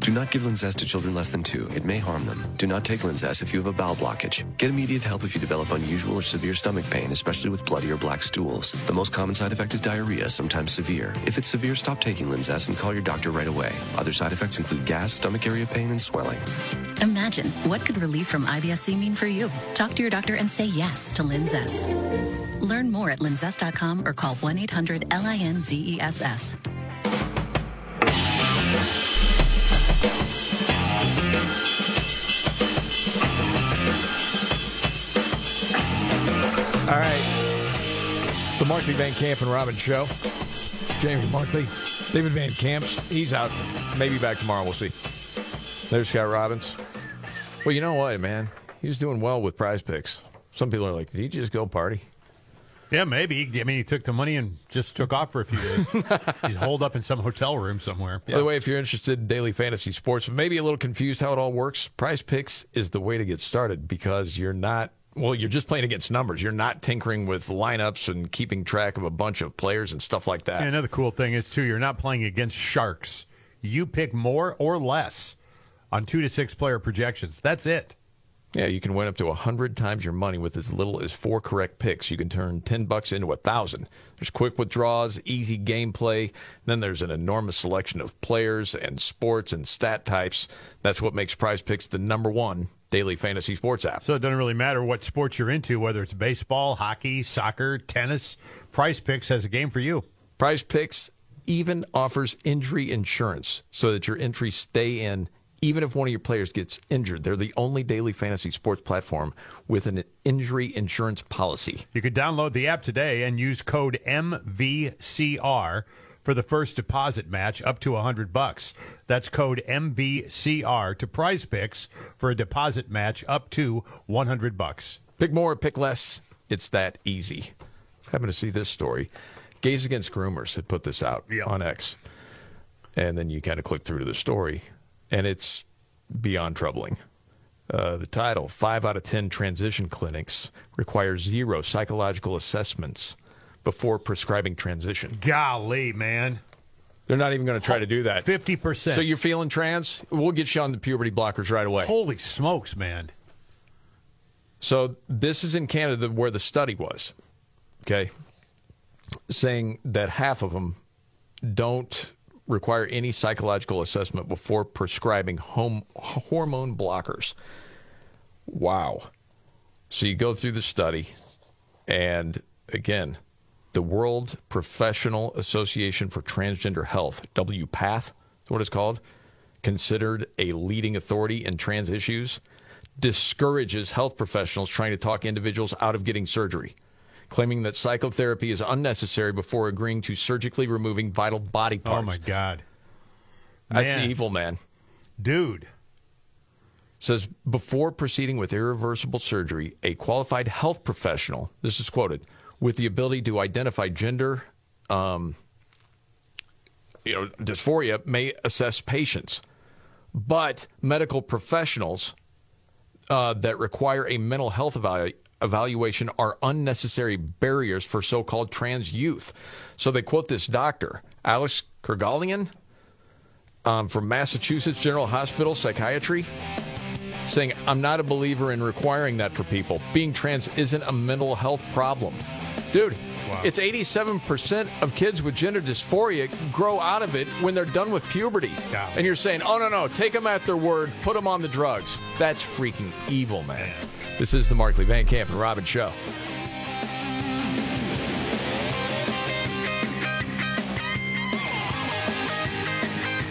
Do not give Linzess to children less than two. It may harm them. Do not take Linzess if you have a bowel blockage. Get immediate help if you develop unusual or severe stomach pain, especially with bloody or black stools. The most common side effect is diarrhea, sometimes severe. If it's severe, stop taking Linzess and call your doctor right away. Other side effects include gas, stomach area pain, and swelling. Imagine what could relief from IBS-C mean for you. Talk to your doctor and say yes to Linzess. Learn more at linzess.com or call 1-800-LINZESS. The Markley Van Camp and Robin Show. James Markley. David Van Camps. He's out. Maybe back tomorrow. We'll see. There's Scott Robbins. Well, you know what, man? He's doing well with prize picks. Some people are like, did he just go party? Yeah, maybe. I mean, he took the money and just took off for a few days. He's holed up in some hotel room somewhere. By the way, if you're interested in daily fantasy sports, maybe a little confused how it all works, Prize Picks is the way to get started because you're not well, you're just playing against numbers. You're not tinkering with lineups and keeping track of a bunch of players and stuff like that. And another cool thing is too, you're not playing against sharks. You pick more or less on two to six player projections. That's it. Yeah, you can win up to a 100 times your money with as little as four correct picks. You can turn 10 bucks into a 1000. There's quick withdrawals, easy gameplay, then there's an enormous selection of players and sports and stat types. That's what makes Prize Picks the number 1 daily fantasy sports app. So it doesn't really matter what sports you're into, whether it's baseball, hockey, soccer, tennis. Prize Picks has a game for you. Prize Picks even offers injury insurance so that your entries stay in even if one of your players gets injured. They're the only daily fantasy sports platform with an injury insurance policy. You could download the app today and use code MVCR for the first deposit match up to 100 bucks. That's code MVCR to Prize Picks for a deposit match up to 100 bucks. Pick more, pick less. It's that easy. Happen to see this story. Gays Against Groomers had put this out Yep. on X. And then you kind of click through to the story, and it's beyond troubling. Uh, the title Five out of 10 transition clinics require zero psychological assessments before prescribing transition. Golly, man. They're not even going to try to do that. 50%. So you're feeling trans? We'll get you on the puberty blockers right away. Holy smokes, man. So this is in Canada where the study was, okay, saying that half of them don't require any psychological assessment before prescribing home, hormone blockers. Wow. So you go through the study, and again, the World Professional Association for Transgender Health, WPATH, is what it's called, considered a leading authority in trans issues, discourages health professionals trying to talk individuals out of getting surgery, claiming that psychotherapy is unnecessary before agreeing to surgically removing vital body oh, parts. Oh my God, That's Man. evil, man. dude! says before proceeding with irreversible surgery, a qualified health professional, this is quoted, with the ability to identify gender, um, you know, dysphoria may assess patients, but medical professionals uh, that require a mental health evalu- evaluation are unnecessary barriers for so-called trans youth. So they quote this doctor, Alex Keuroghlian, um, from Massachusetts General Hospital Psychiatry saying, I'm not a believer in requiring that for people. Being trans isn't a mental health problem. Dude, it's 87% of kids with gender dysphoria grow out of it when they're done with puberty. And you're saying, oh, no, no, take them at their word, put them on the drugs. That's freaking evil, man. This is the Markley Van Camp and Robin Show.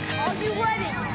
Are you ready?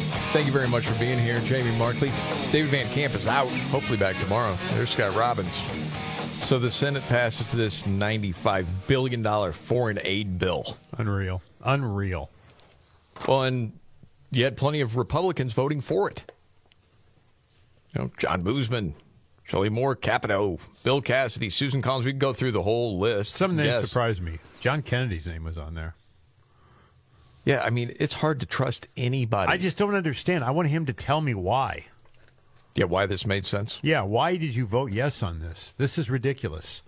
Thank you very much for being here, Jamie Markley. David Van Camp is out. Hopefully back tomorrow. There's Scott Robbins. So the Senate passes this $95 billion foreign aid bill. Unreal. Unreal. Well, and you had plenty of Republicans voting for it. You know, John Boozman, Shelley Moore, Capito, Bill Cassidy, Susan Collins. We could go through the whole list. Some names Yes. surprised me. John Kennedy's name was on there. Yeah, I mean, it's hard to trust anybody. I just don't understand. I want him to tell me why. Yeah, why this made sense? Yeah, why did you vote yes on this? This is ridiculous.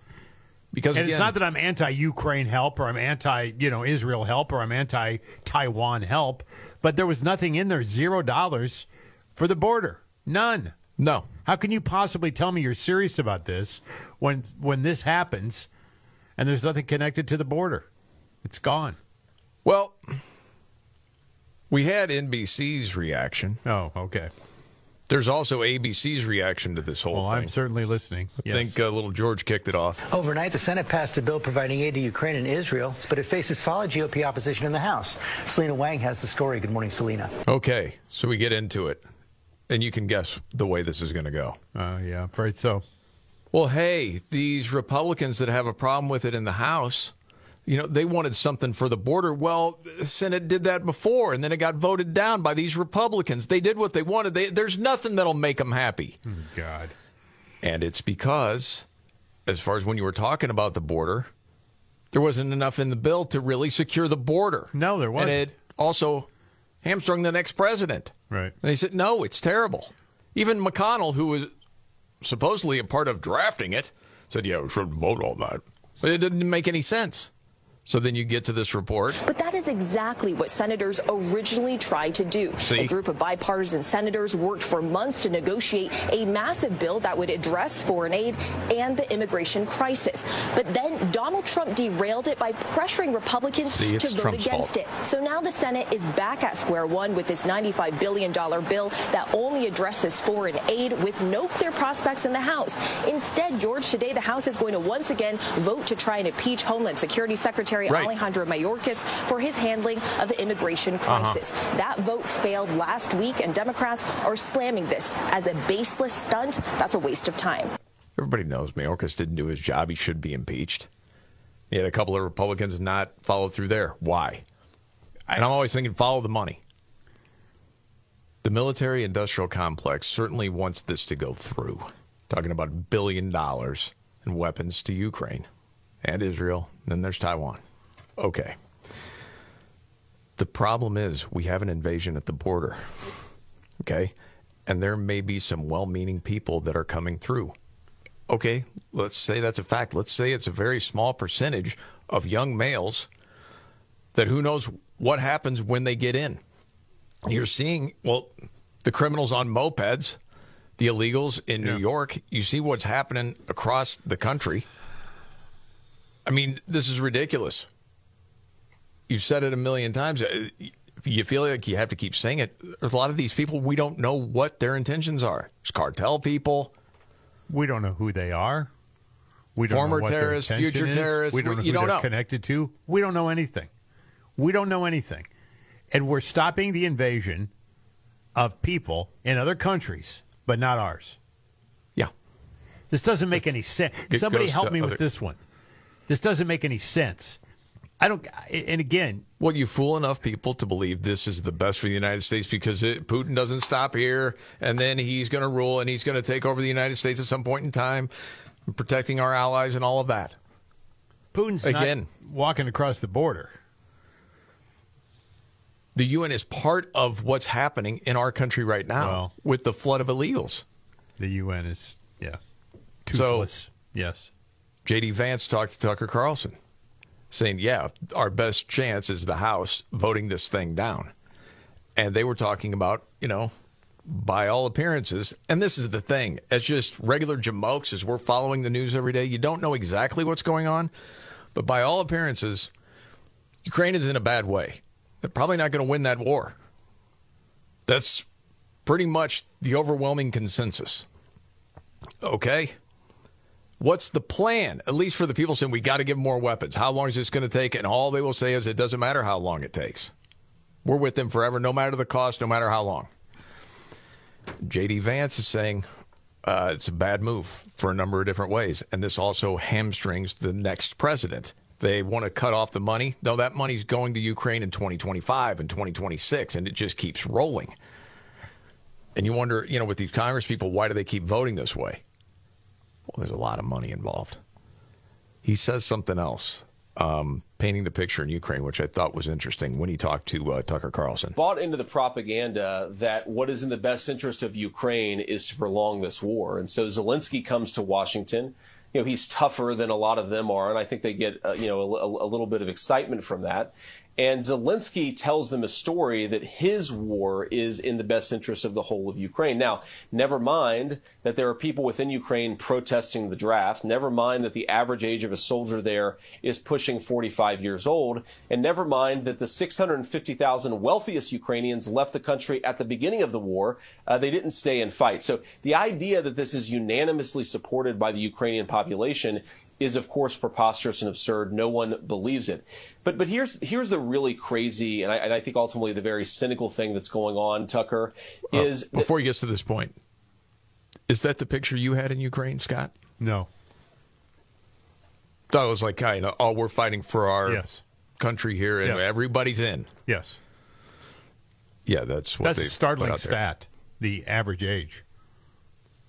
Because and it's not that I'm anti-Ukraine help or I'm anti, you know, Israel help or I'm anti-Taiwan help, but there was nothing in there, zero dollars for the border, none. No. How can you possibly tell me you're serious about this when when this happens and there's nothing connected to the border? It's gone. Well, we had NBC's reaction. Oh, okay. There's also ABC's reaction to this whole Well, thing. I'm certainly listening. I think uh, little George kicked it off. Overnight, the Senate passed a bill providing aid to Ukraine and Israel, but it faces solid GOP opposition in the House. Selena Wang has the story. Good morning, Selena. Okay, so we get into it, and you can guess the way this is going to go. Uh, yeah, I'm afraid so. Well, hey, these Republicans that have a problem with it in the House, you know, they wanted something for the border. Well, the Senate did that before, and then it got voted down by these Republicans. They did what they wanted. They, there's nothing that'll make them happy. Oh, God. And it's because, as far as when you were talking about the border, there wasn't enough in the bill to really secure the border. No, there wasn't. And it also hamstrung the next president. Right. And they said, no, it's terrible. Even McConnell, who was supposedly a part of drafting it, said, yeah, we shouldn't vote on that. But it didn't make any sense. So then you get to this report. But that is exactly what senators originally tried to do. See? A group of bipartisan senators worked for months to negotiate a massive bill that would address foreign aid and the immigration crisis. But then Donald Trump derailed it by pressuring Republicans See, to vote Trump's against fault. it. So now the Senate is back at square one with this $95 billion bill that only addresses foreign aid with no clear prospects in the House. Instead, George, today the House is going to once again vote to try and impeach Homeland Security Secretary Right. Alejandro Mayorkas for his handling of the immigration Uh-huh. crisis. That vote failed last week, and Democrats are slamming this as a baseless stunt. That's a waste of time. Everybody knows Mayorkas didn't do his job. He should be impeached. He had a couple of Republicans not follow through there. Why? And I'm always thinking, follow the money. The military industrial complex certainly wants this to go through. Talking about a billion dollars in weapons to Ukraine and Israel. Then there's Taiwan. Okay. The problem is we have an invasion at the border. Okay. And there may be some well meaning people that are coming through. Okay. Let's say that's a fact. Let's say it's a very small percentage of young males that who knows what happens when they get in. You're seeing, well, the criminals on mopeds, the illegals in New York. You see what's happening across the country. I mean, this is ridiculous. You've said it a million times. Uh, You feel like you have to keep saying it. There's a lot of these people, we don't know what their intentions are. It's cartel people. We don't know who they are. We don't Former know what terrorists, intention future is. terrorists. We don't know you who don't they're know. connected to. We don't know anything. We don't know anything. And we're stopping the invasion of people in other countries, but not ours. Yeah. This doesn't make any sense. Somebody help me other- with this one. This doesn't make any sense. I don't. And again, Well, you fool enough people to believe this is the best for the United States because it, Putin doesn't stop here, and then he's going to rule and he's going to take over the United States at some point in time, protecting our allies and all of that. Putin's Again. not walking across the border. The UN is part of what's happening in our country right now Well. with the flood of illegals. The UN is yeah, So- toothless. yes. J.D. Vance talked to Tucker Carlson, saying, "Yeah, our best chance is the House voting this thing down." And they were talking about, you know, by all appearances, and this is the thing, as just regular jamokes, as we're following the news every day, you don't know exactly what's going on, but by all appearances, Ukraine is in a bad way. They're probably not going to win that war. That's pretty much the overwhelming consensus. Okay. What's the plan? At least for the people saying we got to give more weapons. How long is this going to take? And all they will say is it doesn't matter how long it takes. We're with them forever, no matter the cost, no matter how long. JD Vance is saying uh, it's a bad move for a number of different ways. And this also hamstrings the next president. They want to cut off the money. No, that money's going to Ukraine in 2025 and 2026, and it just keeps rolling. And you wonder, you know, with these Congress people, why do they keep voting this way? Well, there's a lot of money involved. He says something else, um, painting the picture in Ukraine, which I thought was interesting when he talked to uh, Tucker Carlson. bought into the propaganda that what is in the best interest of Ukraine is to prolong this war. And so Zelensky comes to Washington. You know, he's tougher than a lot of them are, and I think they get, uh, you know, a, a little bit of excitement from that. And Zelensky tells them a story that his war is in the best interest of the whole of Ukraine. Now, never mind that there are people within Ukraine protesting the draft. Never mind that the average age of a soldier there is pushing 45 years old. And never mind that the 650,000 wealthiest Ukrainians left the country at the beginning of the war. Uh, they didn't stay and fight. So the idea that this is unanimously supported by the Ukrainian population is of course preposterous and absurd. No one believes it. But but here's here's the really crazy and I, and I think ultimately the very cynical thing that's going on, Tucker, Uh, is before he gets to this point, is that the picture you had in Ukraine, Scott? No. Thought it was like kind of, oh, we're fighting for our Yes. country here, and Yes. everybody's in. Yes. Yeah, that's what That's they a startling put out there. stat. The average age.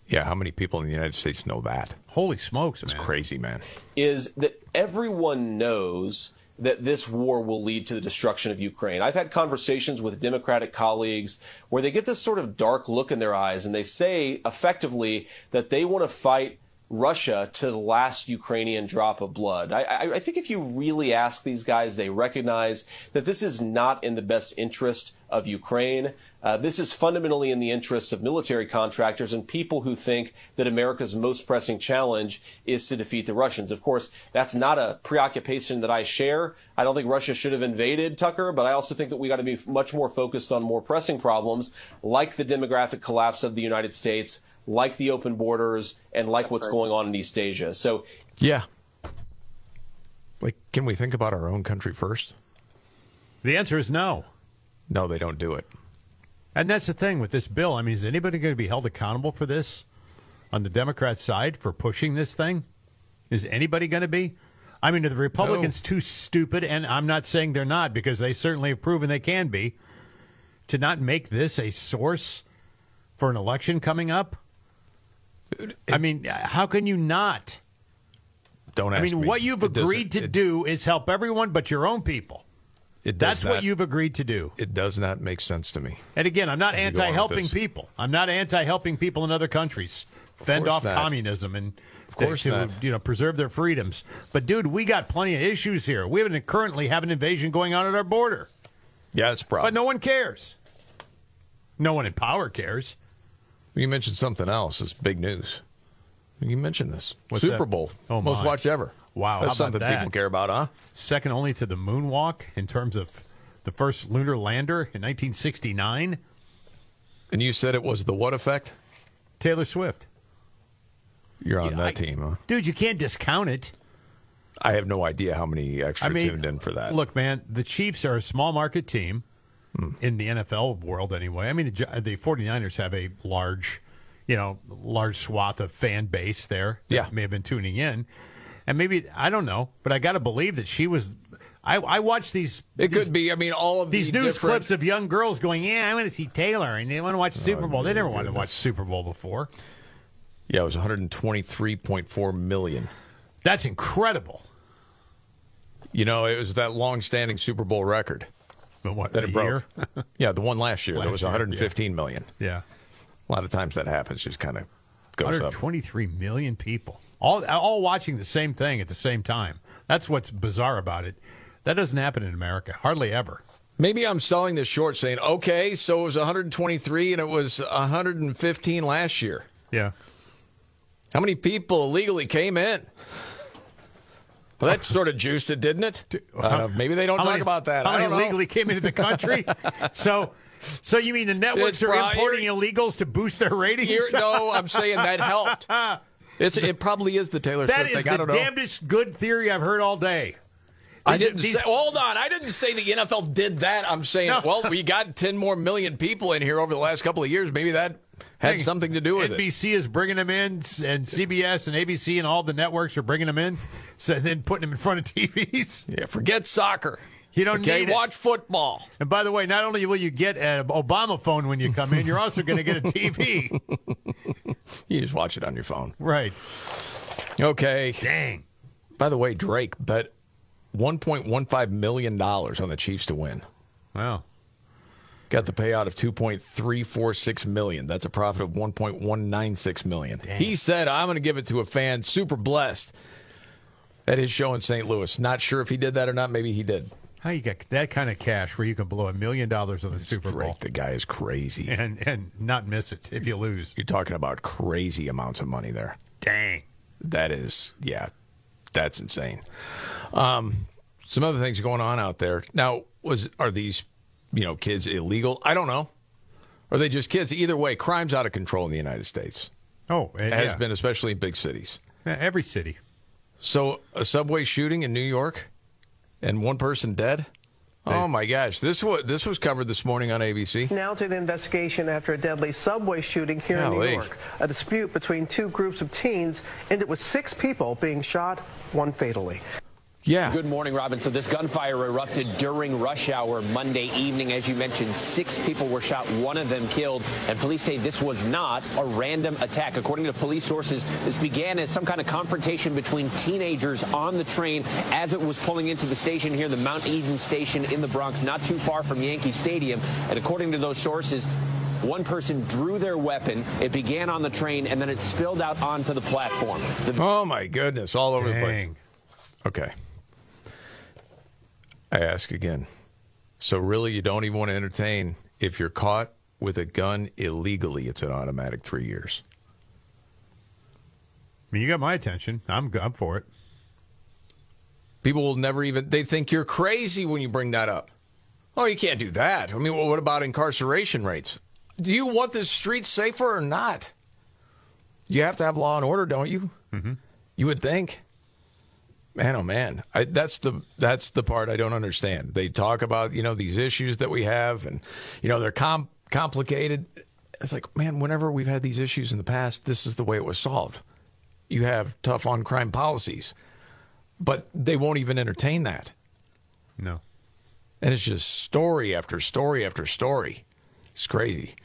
Yeah, how many people in the United States know that? Holy smokes, It's man. crazy, man. is that everyone knows that this war will lead to the destruction of Ukraine. I've had conversations with Democratic colleagues where they get this sort of dark look in their eyes and they say effectively that they want to fight Russia to the last Ukrainian drop of blood. I, I, I think if you really ask these guys, they recognize that this is not in the best interest of Ukraine. Uh, this is fundamentally in the interests of military contractors and people who think that America's most pressing challenge is to defeat the Russians. Of course, that's not a preoccupation that I share. I don't think Russia should have invaded Tucker, but I also think that we got to be much more focused on more pressing problems like the demographic collapse of the United States, like the open borders, and like what's going on in East Asia. So Yeah. Like, can we think about our own country first? The answer is no. No, they don't do it. And that's the thing with this bill. I mean, is anybody going to be held accountable for this on the Democrat side for pushing this thing? Is anybody going to be? I mean, are the Republicans too stupid? And I'm not saying they're not because they certainly have proven they can be to not make this a source for an election coming up. I mean, how can you not? Don't ask me. I mean, me. what you've It agreed to it- do is help everyone but your own people. It That's what you've agreed to do. It does not make sense to me. And again, I'm not As we go on with anti-helping people. I'm not anti-helping people in other countries fend off not. communism and Of course to, not. you know preserve their freedoms. But dude, we got plenty of issues here. We haven't currently have an invasion going on at our border. Yeah, it's a problem. But no one cares. No one in power cares. You mentioned something else. It's big news. You mentioned this What's Super that? Bowl, Oh, most watched ever. Wow, that's something that? people care about, huh? Second only to the moonwalk in terms of the first lunar lander in 1969. And you said it was the what effect? Taylor Swift. You're on Yeah, that I- team, huh? Dude, you can't discount it. I have no idea how many extra I mean, tuned in for that. Hmm. Look, man, the Chiefs are a small market team in the NFL world anyway. I mean, the, the 49ers have a large, you know, large swath of fan base there that Yeah. may have been tuning in. And maybe, I don't know, but I got to believe that she was. I, I watched these. It these- could be. I mean, all of these the news different- clips of young girls going, "Yeah, I want to see Taylor," and they want to watch Oh, Super Bowl. They never wanted to watch Super Bowl before. Yeah, it was 123.4 million. That's incredible. You know, it was that long-standing Super Bowl record But what that it broke. yeah, the one last year. Last that was year, 115 million. Yeah. A lot of times that happens. Just kind of goes up. 123 million people, all all watching the same thing at the same time. That's what's bizarre about it. That doesn't happen in America, hardly ever. Maybe I'm selling this short, saying, okay, so it was 123 and it was 115 last year. Yeah. How many people illegally came in? Well, that sort of juiced it, didn't it? Uh, maybe they don't talk many- about that. How I many illegally came into the country? so, so you mean the networks It's are pro- importing illegals to boost their ratings? No, I'm saying that helped. It's, it probably is the Taylor That Swift thing. I the don't know. damnedest good theory I've heard all day. I didn't these- say. Hold on, I didn't say the NFL did that. I'm saying, No. well, we got 10 more million people in here over the last couple of years. Maybe that had something to do with it. NBC is bringing them in, and CBS and ABC and all the networks are bringing them in, so then putting them in front of TVs. Yeah, forget soccer. You don't okay, need it. watch football. And by the way, not only will you get an Obama phone when you come in, you're also going to get a TV. You just watch it on your phone. right. Okay. Dang. By the way, Drake bet $1.15 million on the Chiefs to win. Wow. Got the payout of 2.346 million. That's a profit of 1.196 million. He said, "I'm going to give it to a fan super blessed at his show in St. Louis." Not sure if he did that or not. Maybe he did. How you get that kind of cash where you can blow a million dollars on the Super Bowl Drake, the guy is crazy. and and not miss it if you lose? You're talking about crazy amounts of money there. Dang. That is, yeah, that's insane. Um, some other things going on out there now. Was are these, you know, kids illegal? I don't know. Are they just kids? Either way, crime's out of control in the United States. Oh, It yeah. has been, especially in big cities. Yeah, every city. So a subway shooting in New York, and one person dead. Oh my gosh! This was this was covered this morning on ABC. Now to the investigation after a deadly subway shooting here in New York. A dispute between two groups of teens ended with six people being shot, one fatally. Yeah. Good morning, Robin. So this gunfire erupted during rush hour Monday evening. As you mentioned, six people were shot, one of them killed, and police say this was not a random attack. According to police sources, this began as some kind of confrontation between teenagers on the train as it was pulling into the station here, the Mount Eden station in the Bronx, not too far from Yankee Stadium. And according to those sources, one person drew their weapon. It began on the train, and then it spilled out onto the platform. The Oh my goodness! All over the place. Okay. I ask again. So really, you don't even want to entertain if you're caught with a gun illegally? It's an automatic three years. I mean, you got my attention. I'm I'm for it. People will never even. They think you're crazy when you bring that up. Oh, you can't do that. I mean, well, what about incarceration rates? Do you want the streets safer or not? You have to have law and order, don't you? Mm-hmm. You would think. Man, oh man, I, that's the that's the part I don't understand. They talk about you know these issues that we have, and you know they're com- complicated. It's like, man, whenever we've had these issues in the past, this is the way it was solved. You have tough on crime policies, but they won't even entertain that. No. And it's just story after story after story. It's crazy.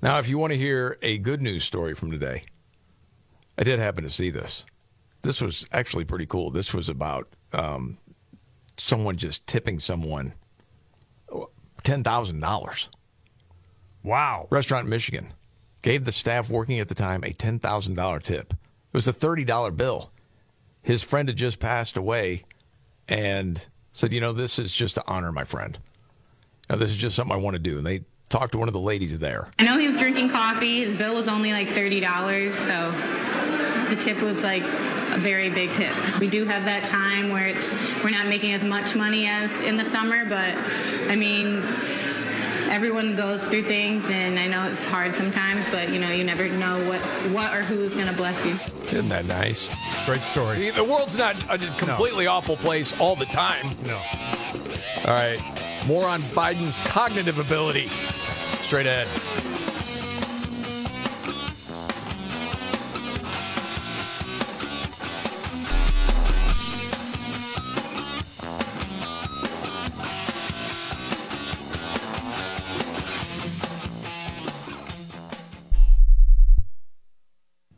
Now, if you want to hear a good news story from today, I did happen to see this. This was actually pretty cool. This was about um, someone just tipping someone $10,000. Wow. Restaurant in Michigan gave the staff working at the time a $10,000 tip. It was a $30 bill. His friend had just passed away and said, You know, this is just to honor my friend. Now, this is just something I want to do. And they talked to one of the ladies there. I know he was drinking coffee. His bill was only like thirty dollars, so the tip was like a very big tip. We do have that time where it's we're not making as much money as in the summer, but I mean everyone goes through things and I know it's hard sometimes, but you know, you never know what what or who's going to bless you. Isn't that nice? Great story. See, the world's not a completely awful place all the time. No. All right. More on Biden's cognitive ability. Straight ahead.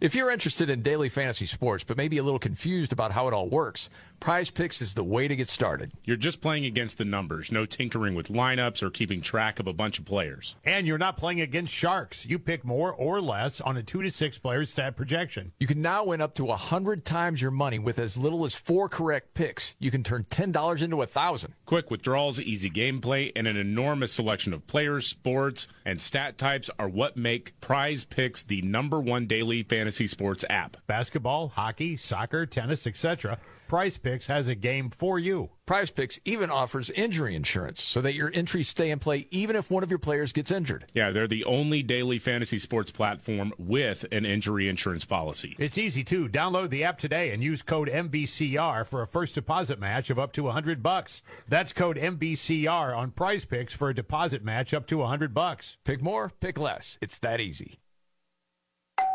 If you're interested in daily fantasy sports, but maybe a little confused about how it all works, Prize Picks is the way to get started. You're just playing against the numbers, no tinkering with lineups or keeping track of a bunch of players. And you're not playing against sharks. You pick more or less on a two to six player stat projection. You can now win up to 100 times your money with as little as four correct picks. You can turn $10 into a 1000 Quick withdrawals, easy gameplay, and an enormous selection of players, sports, and stat types are what make Prize Picks the number one daily fantasy sports app. Basketball, hockey, soccer, tennis, etc. Prize Picks has a game for you. Prize Picks even offers injury insurance so that your entries stay in play even if one of your players gets injured. Yeah, they're the only daily fantasy sports platform with an injury insurance policy. It's easy too. Download the app today and use code MVCR for a first deposit match of up to 100 bucks. That's code MVCR on Price Picks for a deposit match up to 100 bucks. Pick more, pick less. It's that easy.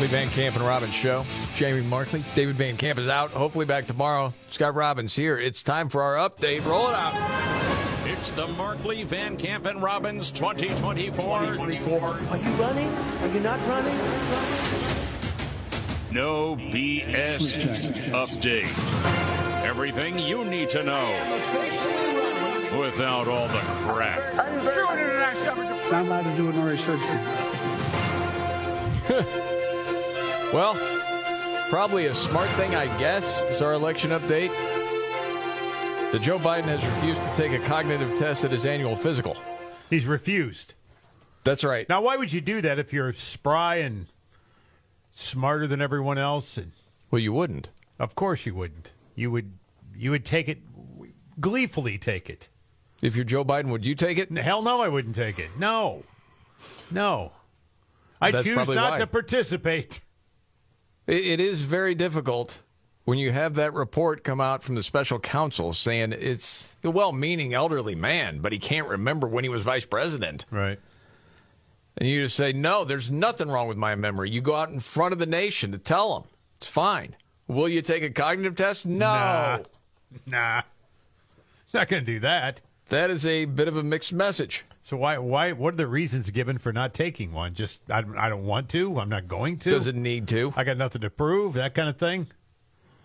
Markley Van Camp and Robbins Show. Jamie Markley, David Van Camp is out. Hopefully back tomorrow. Scott Robbins here. It's time for our update. Roll it out. It's the Markley, Van Camp, and Robbins 2024. 2024. Are you running? Are you not running? No BS update. Everything you need to know without all the crap. I'm not allowed to Well, probably a smart thing, I guess, is our election update. That Joe Biden has refused to take a cognitive test at his annual physical. He's refused. That's right. Now, why would you do that if you're spry and smarter than everyone else? And well, you wouldn't. Of course, you wouldn't. You would. You would take it gleefully. Take it. If you're Joe Biden, would you take it? Hell no, I wouldn't take it. No, no. I That's choose not why. to participate. It, is very difficult when you have that report come out from the special counsel saying it's a well-meaning elderly man, but he can't remember when he was vice president. Right. And you just say, no, there's nothing wrong with my memory. You go out in front of the nation to tell them it's fine. Will you take a cognitive test? No. Nah. Nah. Not going to do that. That is a bit of a mixed message. So why why what are the reasons given for not taking one? Just I, I don't want to. I'm not going to. Doesn't need to. I got nothing to prove. That kind of thing.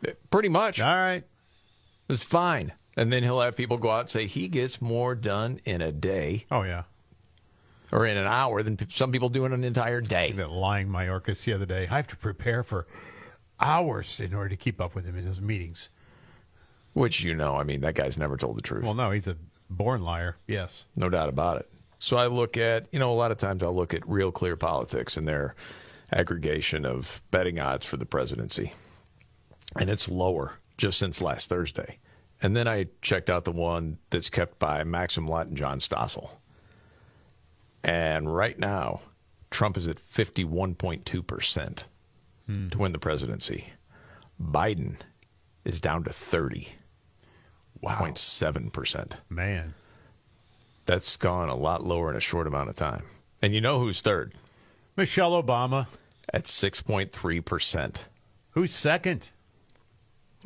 Eh, pretty much. All right. It's fine. And then he'll have people go out and say he gets more done in a day. Oh yeah. Or in an hour than some people do in an entire day. That lying Mayorkas the other day. I have to prepare for hours in order to keep up with him in his meetings. Which you know, I mean, that guy's never told the truth. Well, no, he's a born liar. Yes. No doubt about it. So I look at, you know, a lot of times I'll look at Real Clear Politics and their aggregation of betting odds for the presidency, and it's lower just since last Thursday. And then I checked out the one that's kept by Maxim Lott and John Stossel. And right now, Trump is at 51.2% Hmm. to win the presidency. Biden is down to 30.7%. Man. That's gone a lot lower in a short amount of time. And you know who's third? Michelle Obama. At 6.3%. Who's second?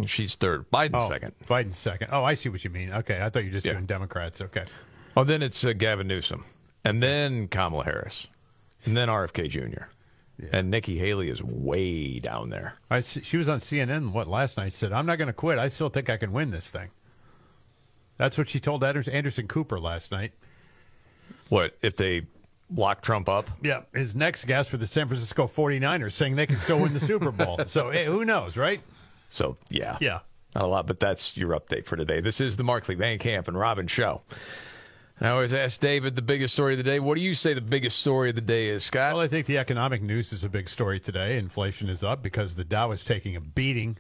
She's third. Biden's Oh, second. Biden's second. Oh, I see what you mean. Okay, I thought you were just Yeah. doing Democrats. Okay. Oh, then it's uh, Gavin Newsom. And then Kamala Harris. And then RFK Jr. And Nikki Haley is way down there. I see, she was on CNN what last night. Said, "I'm not going to quit. I still think I can win this thing." That's what she told Anderson Cooper last night. What if they lock Trump up? Yeah, his next guest for the San Francisco 49ers saying they can still win the Super Bowl. So hey, who knows, right? So yeah, Yeah. not a lot, but that's your update for today. This is the Markley Van Camp and Robbins show. And I always ask David the biggest story of the day. What do you say the biggest story of the day is, Scott? Well, I think the economic news is a big story today. Inflation is up because the Dow is taking a beating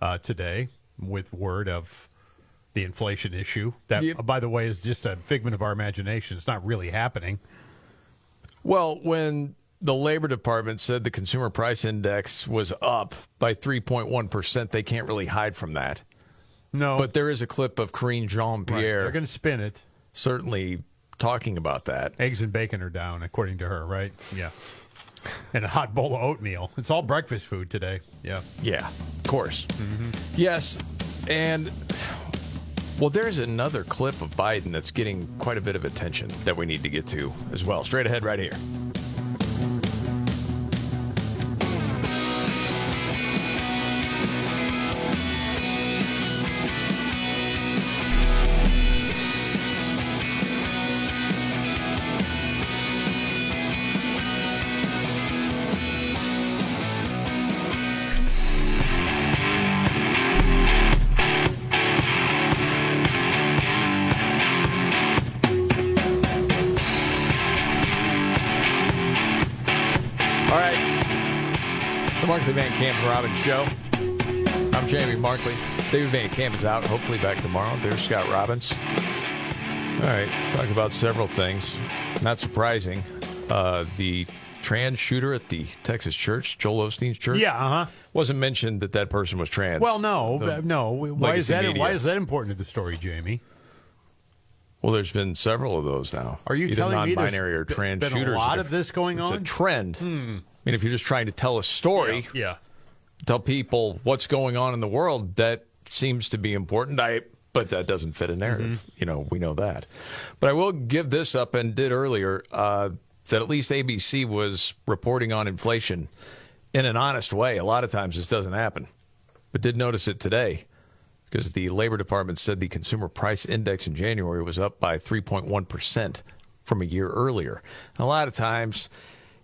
uh, today with word of the inflation issue. That, Yep. by the way, is just a figment of our imagination. It's not really happening. Well, when the Labor Department said the consumer price index was up by 3.1%, they can't really hide from that. No. But there is a clip of Karine Jean Right. Pierre They're going to spin it. certainly talking about that. Eggs and bacon are down, according to her, right? Yeah. And a hot bowl of oatmeal. It's all breakfast food today. Yeah. Yeah, of course. Mm-hmm. Yes, and well, there's another clip of Biden that's getting quite a bit of attention that we need to get to as well. Straight ahead, right here. Show. I'm Jamie Markley. David Van Camp is out. Hopefully back tomorrow. There's Scott Robbins. All right. Talk about several things. Not surprising. Uh, the trans shooter at the Texas church, Joel Osteen's church. Yeah, uh-huh. Wasn't mentioned that that person was trans. Well, no, The uh, no. Why is that? media. Why is that important to the story, Jamie? Well, there's been several of those now. Are you Either telling me there's- non-binary or there's trans been a lot of this going it's on? a trend. Hmm. I mean, if you're just trying to tell a story, Yeah. Tell people what's going on in the world, that seems to be important. I, but that doesn't fit a narrative. Mm-hmm. You know, we know that. But I will give this up and did earlier uh, that at least ABC was reporting on inflation in an honest way. A lot of times this doesn't happen, but did notice it today because the Labor Department said the consumer price index in January was up by 3.1% from a year earlier. And a lot of times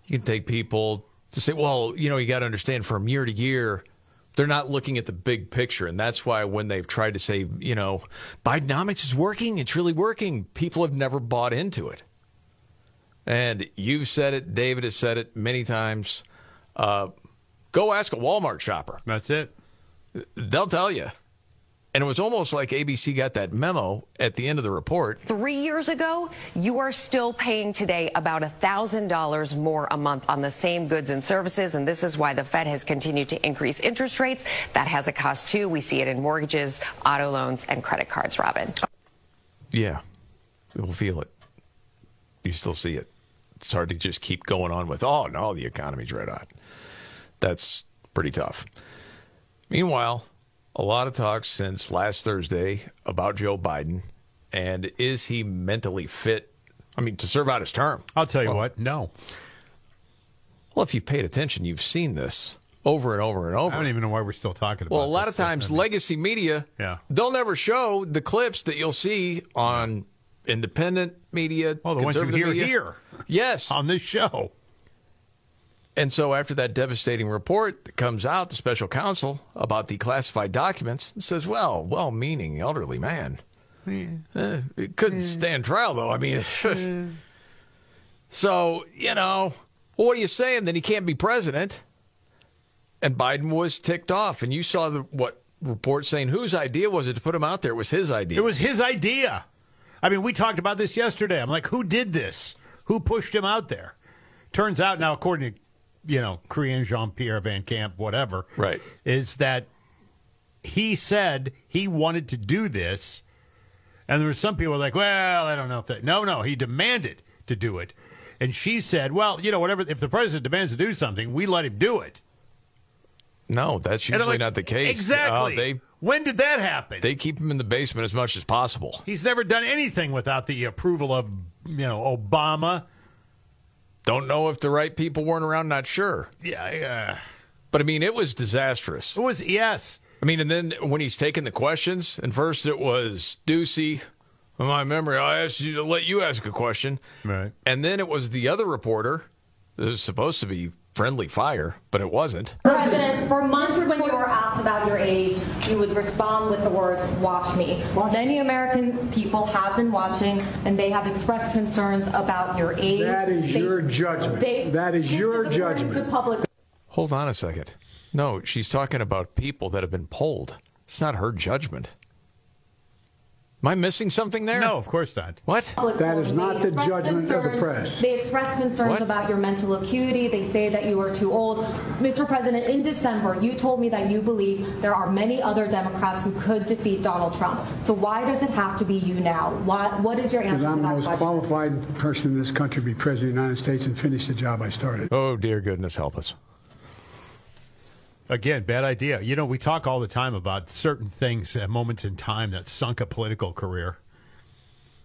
you can take people to say, well, you know, you got to understand from year to year, they're not looking at the big picture. And that's why when they've tried to say, you know, Bidenomics is working, it's really working, people have never bought into it. And you've said it, David has said it many times. Uh, go ask a Walmart shopper. That's it. They'll tell you. And it was almost like ABC got that memo at the end of the report. Three years ago, you are still paying today about $1,000 more a month on the same goods and services. And this is why the Fed has continued to increase interest rates. That has a cost too. We see it in mortgages, auto loans, and credit cards, Robin. Yeah, we'll feel it. You still see it. It's hard to just keep going on with, oh, no, the economy's red hot. That's pretty tough. Meanwhile, a lot of talk since last Thursday about Joe Biden and is he mentally fit? I mean, to serve out his term. I'll tell you Well- what. No. Well, if you've paid attention, you've seen this over and over and over. I don't even know why we're still talking about it. Well, a lot of times, legacy media, Yeah. they'll never show the clips that you'll see on independent media. Oh, the ones you hear media. here. Yes. On this show. And so, after that devastating report that comes out, the special counsel about the classified documents says, well, well meaning elderly man. Eh, it couldn't stand trial, though. I mean, so, you know, Well, what are you saying? Then he can't be president. And Biden was ticked off. And you saw the what report saying whose idea was it to put him out there? It was his idea. It was his idea. I mean, we talked about this yesterday. I'm like, who did this? Who pushed him out there? Turns out now, according to you know, Karine Jean Pierre Van Camp, whatever, right, is that he said he wanted to do this, and there were some people like, well, I don't know if that. No, no, he demanded to do it, and she said, well, you know, whatever. If the president demands to do something, we let him do it. No, that's usually like, not the case. Exactly. Oh, they when did that happen? they keep him in the basement as much as possible. He's never done anything without the approval of you know Obama. Don't know if the right people weren't around. Not sure. Yeah, yeah. But I mean, it was disastrous. It was yes. I mean, and then when he's taking the questions, and first it was Doocy. In my memory, I asked you to let you ask a question, right? And then it was the other reporter. This was supposed to be friendly fire, but it wasn't. President, for months when you were asked about your age, you would respond with the words, watch me. Many American people have been watching and they have expressed concerns about your age. That is They- your judgment. they- That is your according judgment. To public Hold on a second. No, she's talking about people that have been polled. It's not her judgment. Am I missing something there? No, of course not. What? That is not the expressed judgment of the press. They express concerns What? about your mental acuity. They say that you are too old. Mr. President, in December, you told me that you believe there are many other Democrats who could defeat Donald Trump. So why does it have to be you now? Why, what is your answer to I'm the most question? qualified person in this country to be president of the United States and finish the job I started. Oh, dear goodness, help us. Again, bad idea. You know, we talk all the time about certain things at moments in time that sunk a political career.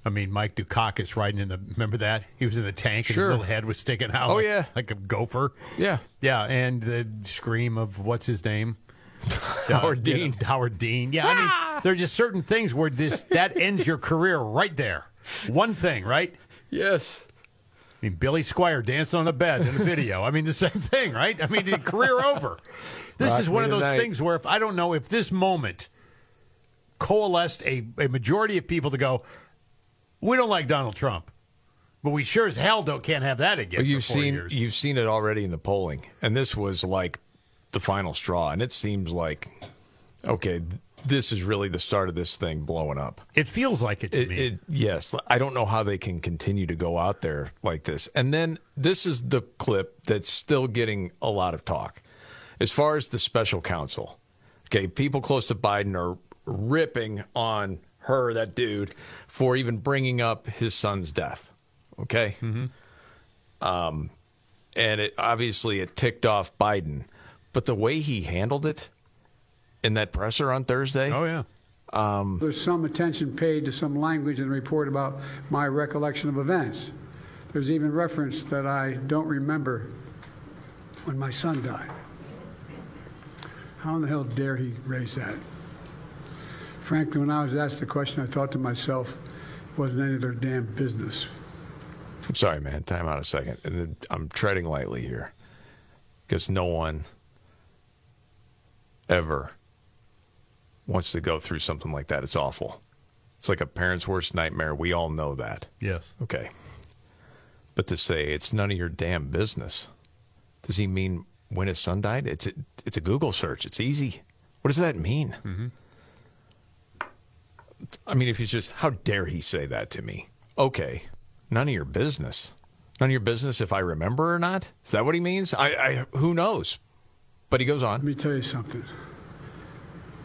I mean, Mike Dukakis riding in the. Remember that he was in the tank and Sure. his little head was sticking out. Oh, like, yeah. like a gopher. Yeah. Yeah, and the scream of what's his name, Howard you know, Dean. Howard Dean. Yeah, I mean, ah! there are just certain things where this that ends your career right there. One thing, right? Yes. I mean, Billy Squier dancing on a bed in a video. I mean, the same thing, right? I mean, career over. This Rock is one of those tonight. things where if I don't know if this moment coalesced a, a majority of people to go, we don't like Donald Trump, but we sure as hell don't can't have that again. Well, you've seen years. you've seen it already in the polling, and this was like the final straw. And it seems like okay, this is really the start of this thing blowing up. It feels like it to It, me. it, yes, I don't know how they can continue to go out there like this. And then this is the clip that's still getting a lot of talk. As far as the special counsel, okay, people close to Biden are ripping on her, that dude, for even bringing up his son's death. Okay, um, and it obviously it ticked off Biden, but the way he handled it in that presser on Thursday. Oh yeah. Um, There's some attention paid to some language in the report about my recollection of events. There's even reference that I don't remember when my son died. How in the hell dare he raise that? Frankly, when I was asked the question, I thought to myself, it wasn't any of their damn business. I'm sorry, man. Time out a second. And then I'm treading lightly here because no one ever wants to go through something like that. It's awful. It's like a parent's worst nightmare. We all know that. Yes. Okay. But to say it's none of your damn business, does he mean when his son died? It's a, it's a Google search. It's easy. What does that mean? Mm-hmm. I mean, if he's just, how dare he say that to me? Okay, none of your business. None of your business if I remember or not. Is that what he means? I, I who knows? But he goes on. Let me tell you something.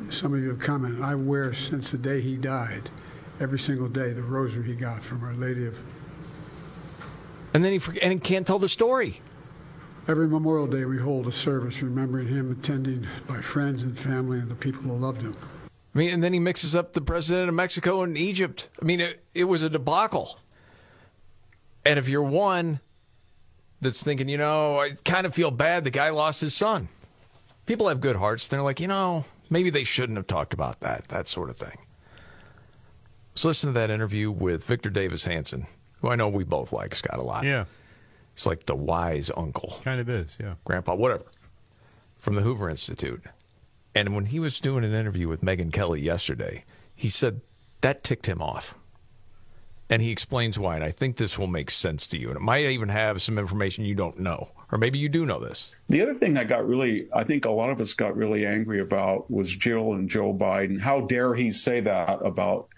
Some of you have commented. I wear since the day he died, every single day, the rosary he got from Our Lady of. And then he forg and he can't tell the story. Every Memorial Day, we hold a service remembering him, attended by friends and family and the people who loved him. I mean, and then he mixes up the president of Mexico and Egypt. I mean, it, it was a debacle. And if you're one that's thinking, you know, I kind of feel bad the guy lost his son. People have good hearts. They're like, you know, maybe they shouldn't have talked about that, that sort of thing. So listen to that interview with Victor Davis Hanson, who I know we both like, Scott, a lot. Yeah. It's like the wise uncle. Kind of is, yeah. Grandpa, whatever, from the Hoover Institute. And when he was doing an interview with Megyn Kelly yesterday, he said that ticked him off. and he explains why. And I think this will make sense to you. And it might even have some information you don't know, or maybe you do know this. The other thing I got really, I think a lot of us got really angry about was Jill and Joe Biden. How dare he say that about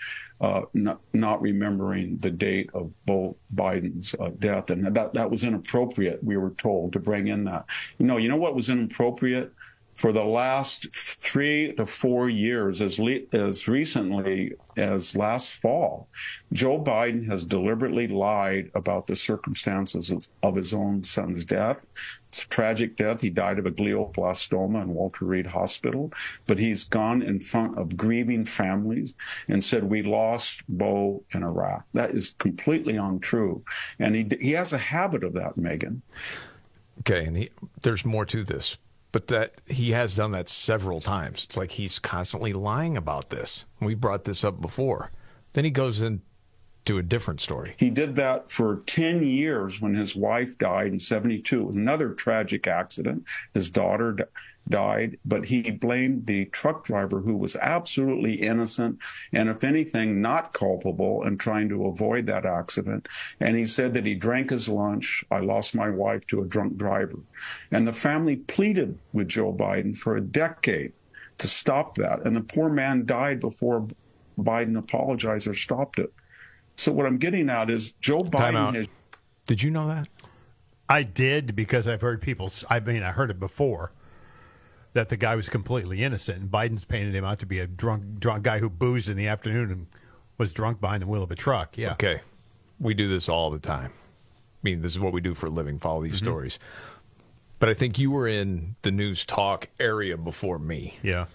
uh, not, not remembering the date of Bo Biden's uh, death, and that that was inappropriate. We were told to bring in that. You know, you know what was inappropriate for the last three to four years, as le- as recently as last fall, Joe Biden has deliberately lied about the circumstances of, his own son's death. It's a tragic death. He died of a glioblastoma in Walter Reed Hospital, but he's gone in front of grieving families and said, we lost Bo in Iraq. That is completely untrue. And he, he has a habit of that, Megyn. Okay, and he, there's more to this, but that he has done that several times. It's like he's constantly lying about this. We brought this up before. Then he goes into a different story. He did that for 10 years when his wife died in 72. Another tragic accident. His daughter died, but he blamed the truck driver who was absolutely innocent and, if anything, not culpable in trying to avoid that accident. And he said that he drank his lunch. I lost my wife to a drunk driver. And the family pleaded with Joe Biden for a decade to stop that. And the poor man died before Biden apologized or stopped it. So what I'm getting at is Joe Biden has Did you know that? I did because I've heard people. I mean, I heard it before that the guy was completely innocent, and Biden's painted him out to be a drunk, drunk guy who boozed in the afternoon and was drunk behind the wheel of a truck. Yeah. Okay. We do this all the time. I mean, this is what we do for a living, follow these Mm-hmm. stories. But I think you were in the news talk area before me. Yeah.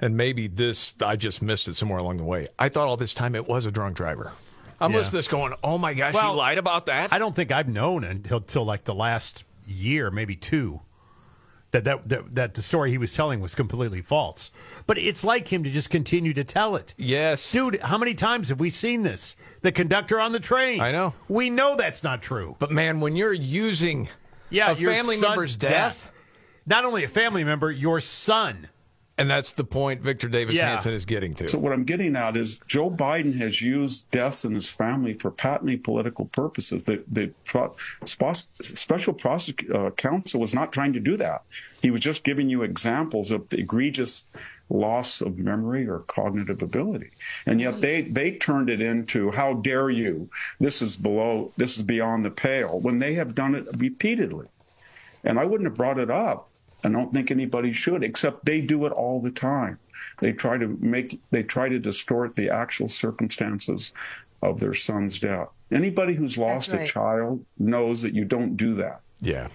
And maybe this, I just missed it somewhere along the way. I thought all this time it was a drunk driver. I'm Yeah. listening to this going, oh my gosh, Well, he lied about that? I don't think I've known until, until like the last year, maybe two, that, that that that the story he was telling was completely false. But it's like him to just continue to tell it. Yes, dude. How many times have we seen this? The conductor on the train. I know. We know that's not true. But man, when you're using yeah, a family member's death, not only a family member, your son. And that's the point Victor Davis Yeah. Hanson is getting to. So what I'm getting at is Joe Biden has used deaths in his family for patently political purposes. The the pro, special prosec- uh, counsel was not trying to do that. He was just giving you examples of the egregious loss of memory or cognitive ability, and yet they they turned it into how dare you? This is below. This is beyond the pale. When they have done it repeatedly, and I wouldn't have brought it up. I don't think anybody should, except they do it all the time. They try to make, they try to distort the actual circumstances of their son's death. Anybody who's lost right. a child knows that you don't do that. Yeah,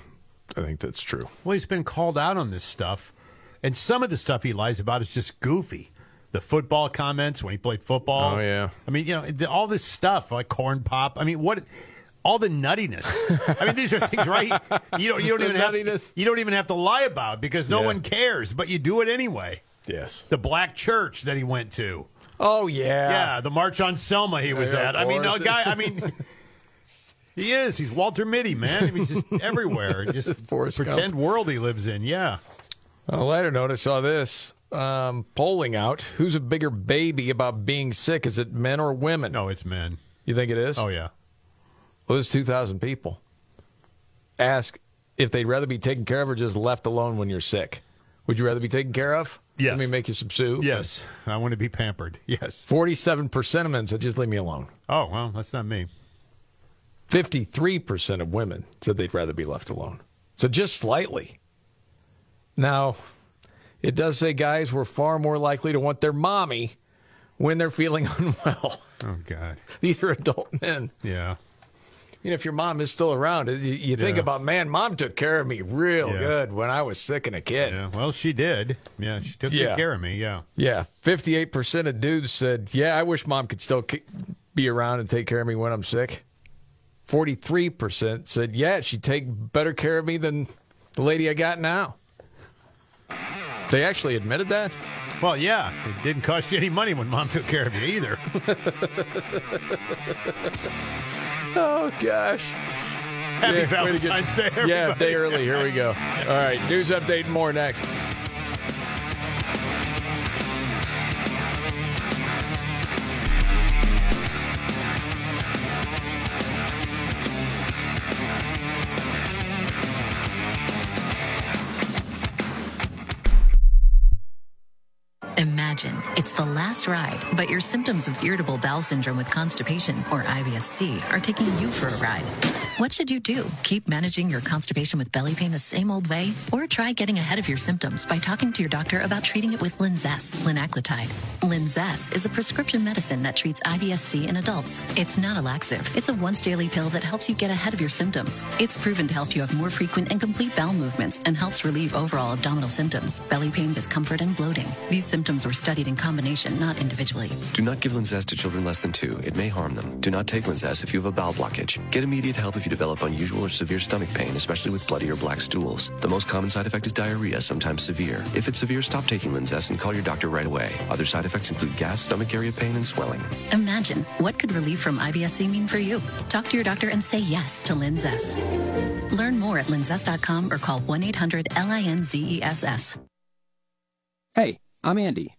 I think that's true. Well, he's been called out on this stuff, and some of the stuff he lies about is just goofy. The football comments when he played football. Oh, yeah. I mean, you know, all this stuff like corn pop. I mean, what? All the nuttiness. I mean, these are things, right? You don't. You don't The even have. nuttiness. You don't even have to lie about because no Yeah. one cares, but you do it anyway. Yes. The black church that he went to. Oh yeah. Yeah, the march on Selma he was Yeah, at. I mean, the guy. I mean. He is. He's Walter Mitty, man. I mean, he's just everywhere. Just Forrest Gump. pretend world he lives in. Yeah. On a lighter note, I saw this um, polling out. Who's a bigger baby about being sick? Is it men or women? No, it's men. You think it is? Oh yeah. Well, there's 2,000 people. Ask if they'd rather be taken care of or just left alone when you're sick. Would you rather be taken care of? Yes. Let me make you some soup. Yes, I want to be pampered. Yes. 47% of men said just leave me alone. Oh well, that's not me. 53% of women said they'd rather be left alone. So just slightly. Now, it does say guys were far more likely to want their mommy when they're feeling unwell. Oh God. These are adult men. Yeah. You know, if your mom is still around, you, you think Yeah. about, man, mom took care of me real Yeah. good when I was sick and a kid. Yeah. Well, she did. Yeah, she took good care of me. Yeah. Yeah, 58% of dudes said, yeah, I wish mom could still be around and take care of me when I'm sick. 43% said, yeah, she'd take better care of me than the lady I got now. They actually admitted that? Well, yeah, it didn't cost you any money when mom took care of you either. Oh gosh. Happy yeah, Valentine's get, Day, everybody. Yeah, day early. Here we go. All right, news update and more next. Imagine it's the last ride, but your symptoms of irritable bowel syndrome with constipation, or IBS-C, are taking you for a ride. What should you do? Keep managing your constipation with belly pain the same old way? Or try getting ahead of your symptoms by talking to your doctor about treating it with Linzess, linaclotide. Linzess is a prescription medicine that treats IBS-C in adults. It's not a laxative. It's a once daily pill that helps you get ahead of your symptoms. It's proven to help you have more frequent and complete bowel movements and helps relieve overall abdominal symptoms, belly pain, discomfort, and bloating. These symptoms were studied in combination, not individually. Do not give Linzess to children less than two. It may harm them. Do not take Linzess if you have a bowel blockage. Get immediate help if you develop unusual or severe stomach pain, especially with bloody or black stools. The most common side effect is diarrhea, sometimes severe. If it's severe, stop taking Linzess and call your doctor right away. Other side effects include gas, stomach area pain, and swelling. Imagine what could relief from IBS-C mean for you. Talk to your doctor and say yes to Linzess. Learn more at linzess.com or call 1-800-LINZESS. Hey, I'm Andy.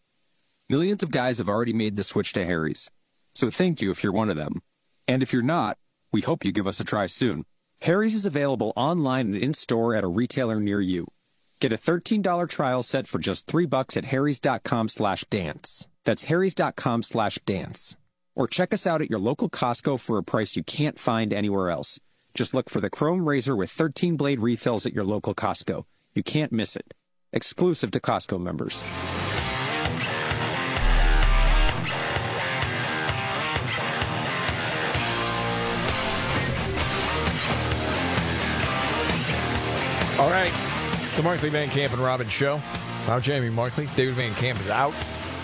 Millions of guys have already made the switch to Harry's. So thank you if you're one of them. And if you're not, we hope you give us a try soon. Harry's is available online and in-store at a retailer near you. Get a $13 trial set for just 3 bucks at harrys.com slash dance. That's harrys.com slash dance. Or check us out at your local Costco for a price you can't find anywhere else. Just look for the Chrome Razor with 13 blade refills at your local Costco. You can't miss it. Exclusive to Costco members. All right. The Markley Van Camp and Robbins Show. I'm Jamie Markley. David Van Camp is out.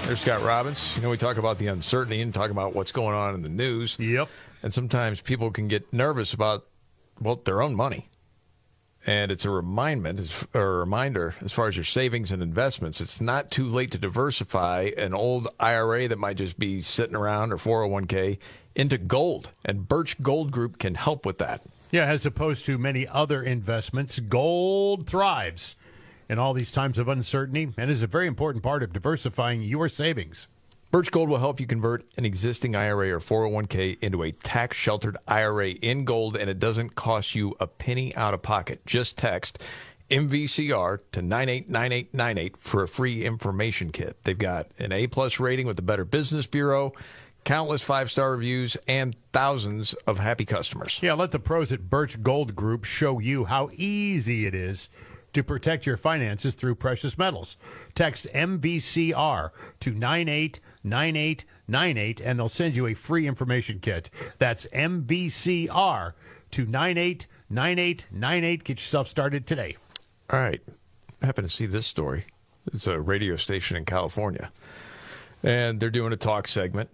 There's Scott Robbins. You know, we talk about the uncertainty and talk about what's going on in the news. Yep. And sometimes people can get nervous about, well, their own money. And it's a reminder, or a reminder as far as your savings and investments. It's not too late to diversify an old IRA that might just be sitting around or 401k into gold. And Birch Gold Group can help with that. Yeah, as opposed to many other investments, gold thrives in all these times of uncertainty and is a very important part of diversifying your savings. Birch Gold will help you convert an existing IRA or 401k into a tax sheltered IRA in gold, and it doesn't cost you a penny out of pocket. Just text MVCR to 989898 for a free information kit. They've got an A plus rating with the Better Business Bureau, countless five star reviews, and thousands of happy customers. Yeah, let the pros at Birch Gold Group show you how easy it is to protect your finances through precious metals. Text MVCR to 989898 and they'll send you a free information kit. That's MVCR to 989898. Get yourself started today. All right. I happen to see this story. It's a radio station in California. And they're doing a talk segment.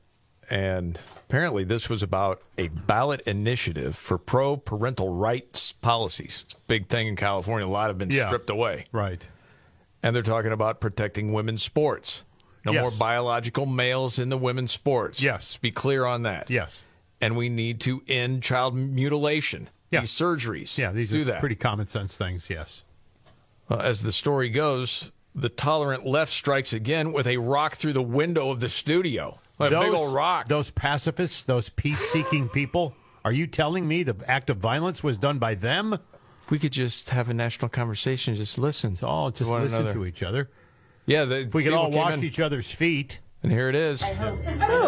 And apparently, this was about a ballot initiative for pro parental rights policies. It's a big thing in California. A lot have been Yeah. stripped away. Right. And they're talking about protecting women's sports. No Yes. more biological males in the women's sports. Yes. Let's be clear on that. Yes. And we need to end child mutilation. Yeah. These surgeries. Yeah, these Let's do are that. pretty common sense things, yes. Uh, as the story goes, the tolerant left strikes again with a rock through the window of the studio. A big old rock. Those pacifists, those peace seeking people, are you telling me the act of violence was done by them? If we could just have a national conversation, just listen. Oh, just one listen another. to each other. Yeah, the, If we could all wash in- each other's feet. And here it is. So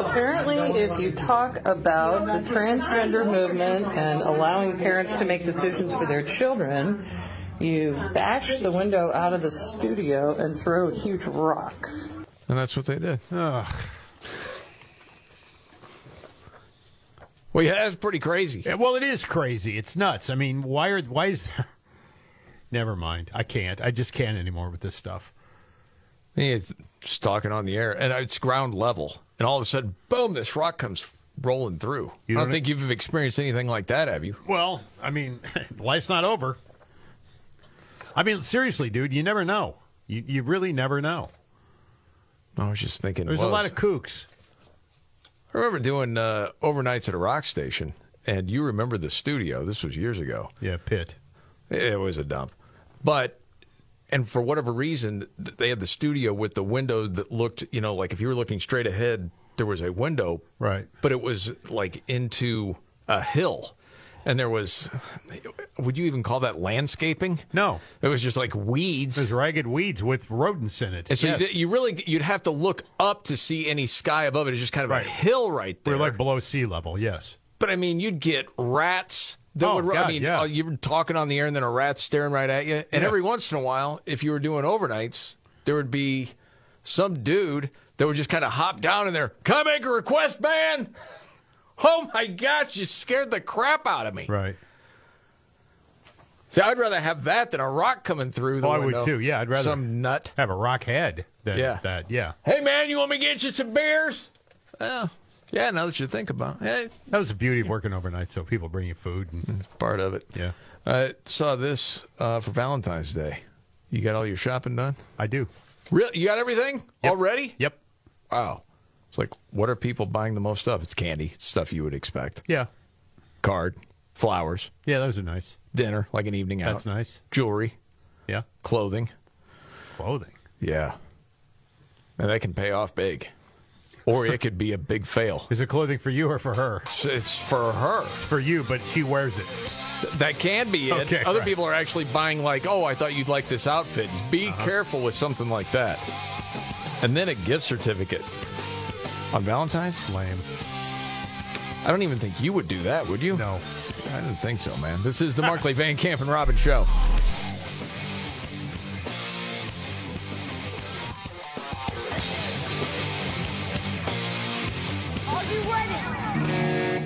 apparently, if you talk about the transgender movement and allowing parents to make decisions for their children, you bash the window out of the studio and throw a huge rock. And that's what they did. Ugh. Well, yeah, that's pretty crazy. Yeah, well, it is crazy. It's nuts. I mean, why are why is Never mind. I can't. I just can't anymore with this stuff. It's just talking on the air, and it's ground level. And all of a sudden, boom, this rock comes rolling through. You I don't don't- think you've experienced anything like that, have you? Well, I mean, life's not over. I mean, seriously, dude, you never know. You you really never know. I was just thinking. There's a lot of kooks. I remember doing uh, overnights at a rock station, and you remember the studio. This was years ago. Yeah, pit. It was a dump. But, and for whatever reason, they had the studio with the window that looked, you know, like if you were looking straight ahead, there was a window. Right. But it was like into a hill. And there was, would you even call that landscaping? No. It was just like weeds. There's ragged weeds with rodents in it. And so Yes. you, you really, you'd have to look up to see any sky above it. It's just kind of Right. a hill right there. We're like below sea level. Yes. But I mean, you'd get rats. That Oh, would, God, I mean, yeah. uh, you were talking on the air, and then a rat staring right at you. And Yeah. every once in a while, if you were doing overnights, there would be some dude that would just kind of hop down in there. Come make a request, man? Oh my gosh, you scared the crap out of me. Right. See, I'd rather have that than a rock coming through the Oh, I would too. Yeah, I'd rather some nut have a rock head than Yeah. that. Yeah. Hey man, you want me to get you some beers? Well, yeah. Now that you think about, it, hey, That was the beauty of working overnight. So people bring you food. And, part of it. yeah. I saw this uh, for Valentine's Day. You got all your shopping done? I do. Really? You got everything already? Yep. Wow. It's like, what are people buying the most of? It's candy. It's stuff you would expect. Yeah. Card, flowers, Yeah, those are nice. dinner, like an evening out. That's nice. Jewelry, Yeah. clothing. Clothing. Yeah. And that can pay off big. Or it could be a big fail. Is it clothing for you or for her? It's, it's for her. It's for you, but she wears it. Th- That can be it. Okay, Other right. people are actually buying, like, oh, I thought you'd like this outfit. Be Uh-huh. careful with something like that. And then a gift certificate on Valentine's? Lame. I don't even think you would do that, would you? No. I didn't think so, man. This is the Markley Van Camp and Robbins Show.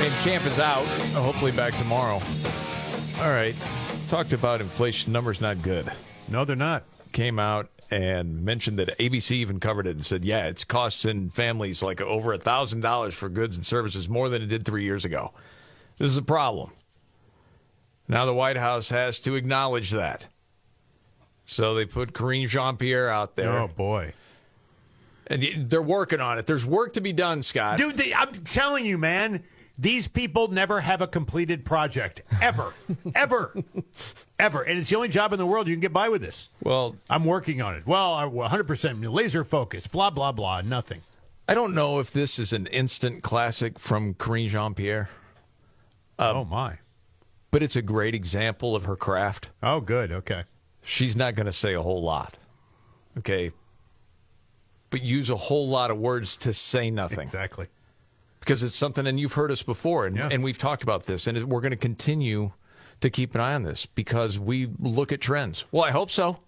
Van Camp is out. Hopefully back tomorrow. All right. Talked about inflation. Numbers not good. No, they're not. Came out and mentioned that ABC even covered it and said, yeah, it's costing families like over a thousand dollars for goods and services more than it did three years ago. This is a problem. Now the White House has to acknowledge that. So they put Karine Jean Pierre out there. Oh boy. And they're working on it. There's work to be done, Scott. Dude, they, I'm telling you, man, these people never have a completed project. Ever. ever. Ever. And it's the only job in the world you can get by with this. Well, I'm working on it. Well, I 100% laser focus, blah, blah, blah, nothing. I don't know if this is an instant classic from Karine Jean Pierre, um, oh, my. but it's a great example of her craft. Oh, good. Okay. She's not going to say a whole lot. Okay. But use a whole lot of words to say nothing. Exactly. Because it's something, and you've heard us before, and, Yeah. and we've talked about this, and we're going to continue to keep an eye on this because we look at trends. Well, I hope so.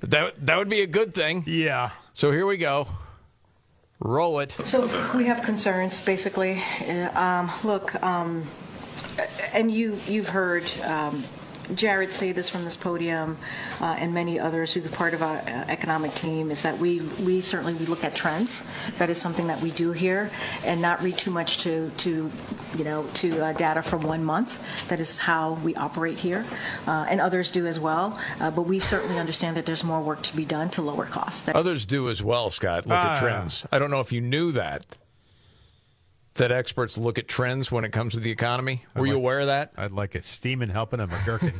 That, that would be a good thing. Yeah. So here we go. Roll it. So we have concerns, basically. Uh, Um, look, um, and you you've heard um, Jared say this from this podium, uh, and many others who are part of our uh, economic team is that we we certainly we look at trends. That is something that we do here, and not read too much to to you know to uh, data from one month. That is how we operate here, uh, and others do as well. Uh, but we certainly understand that there's more work to be done to lower costs. That- Others do as well, Scott. Look Ah. at trends. I don't know if you knew that. That experts look at trends when it comes to the economy. Were you aware of that? I'd like it steaming, helping a McGurkin.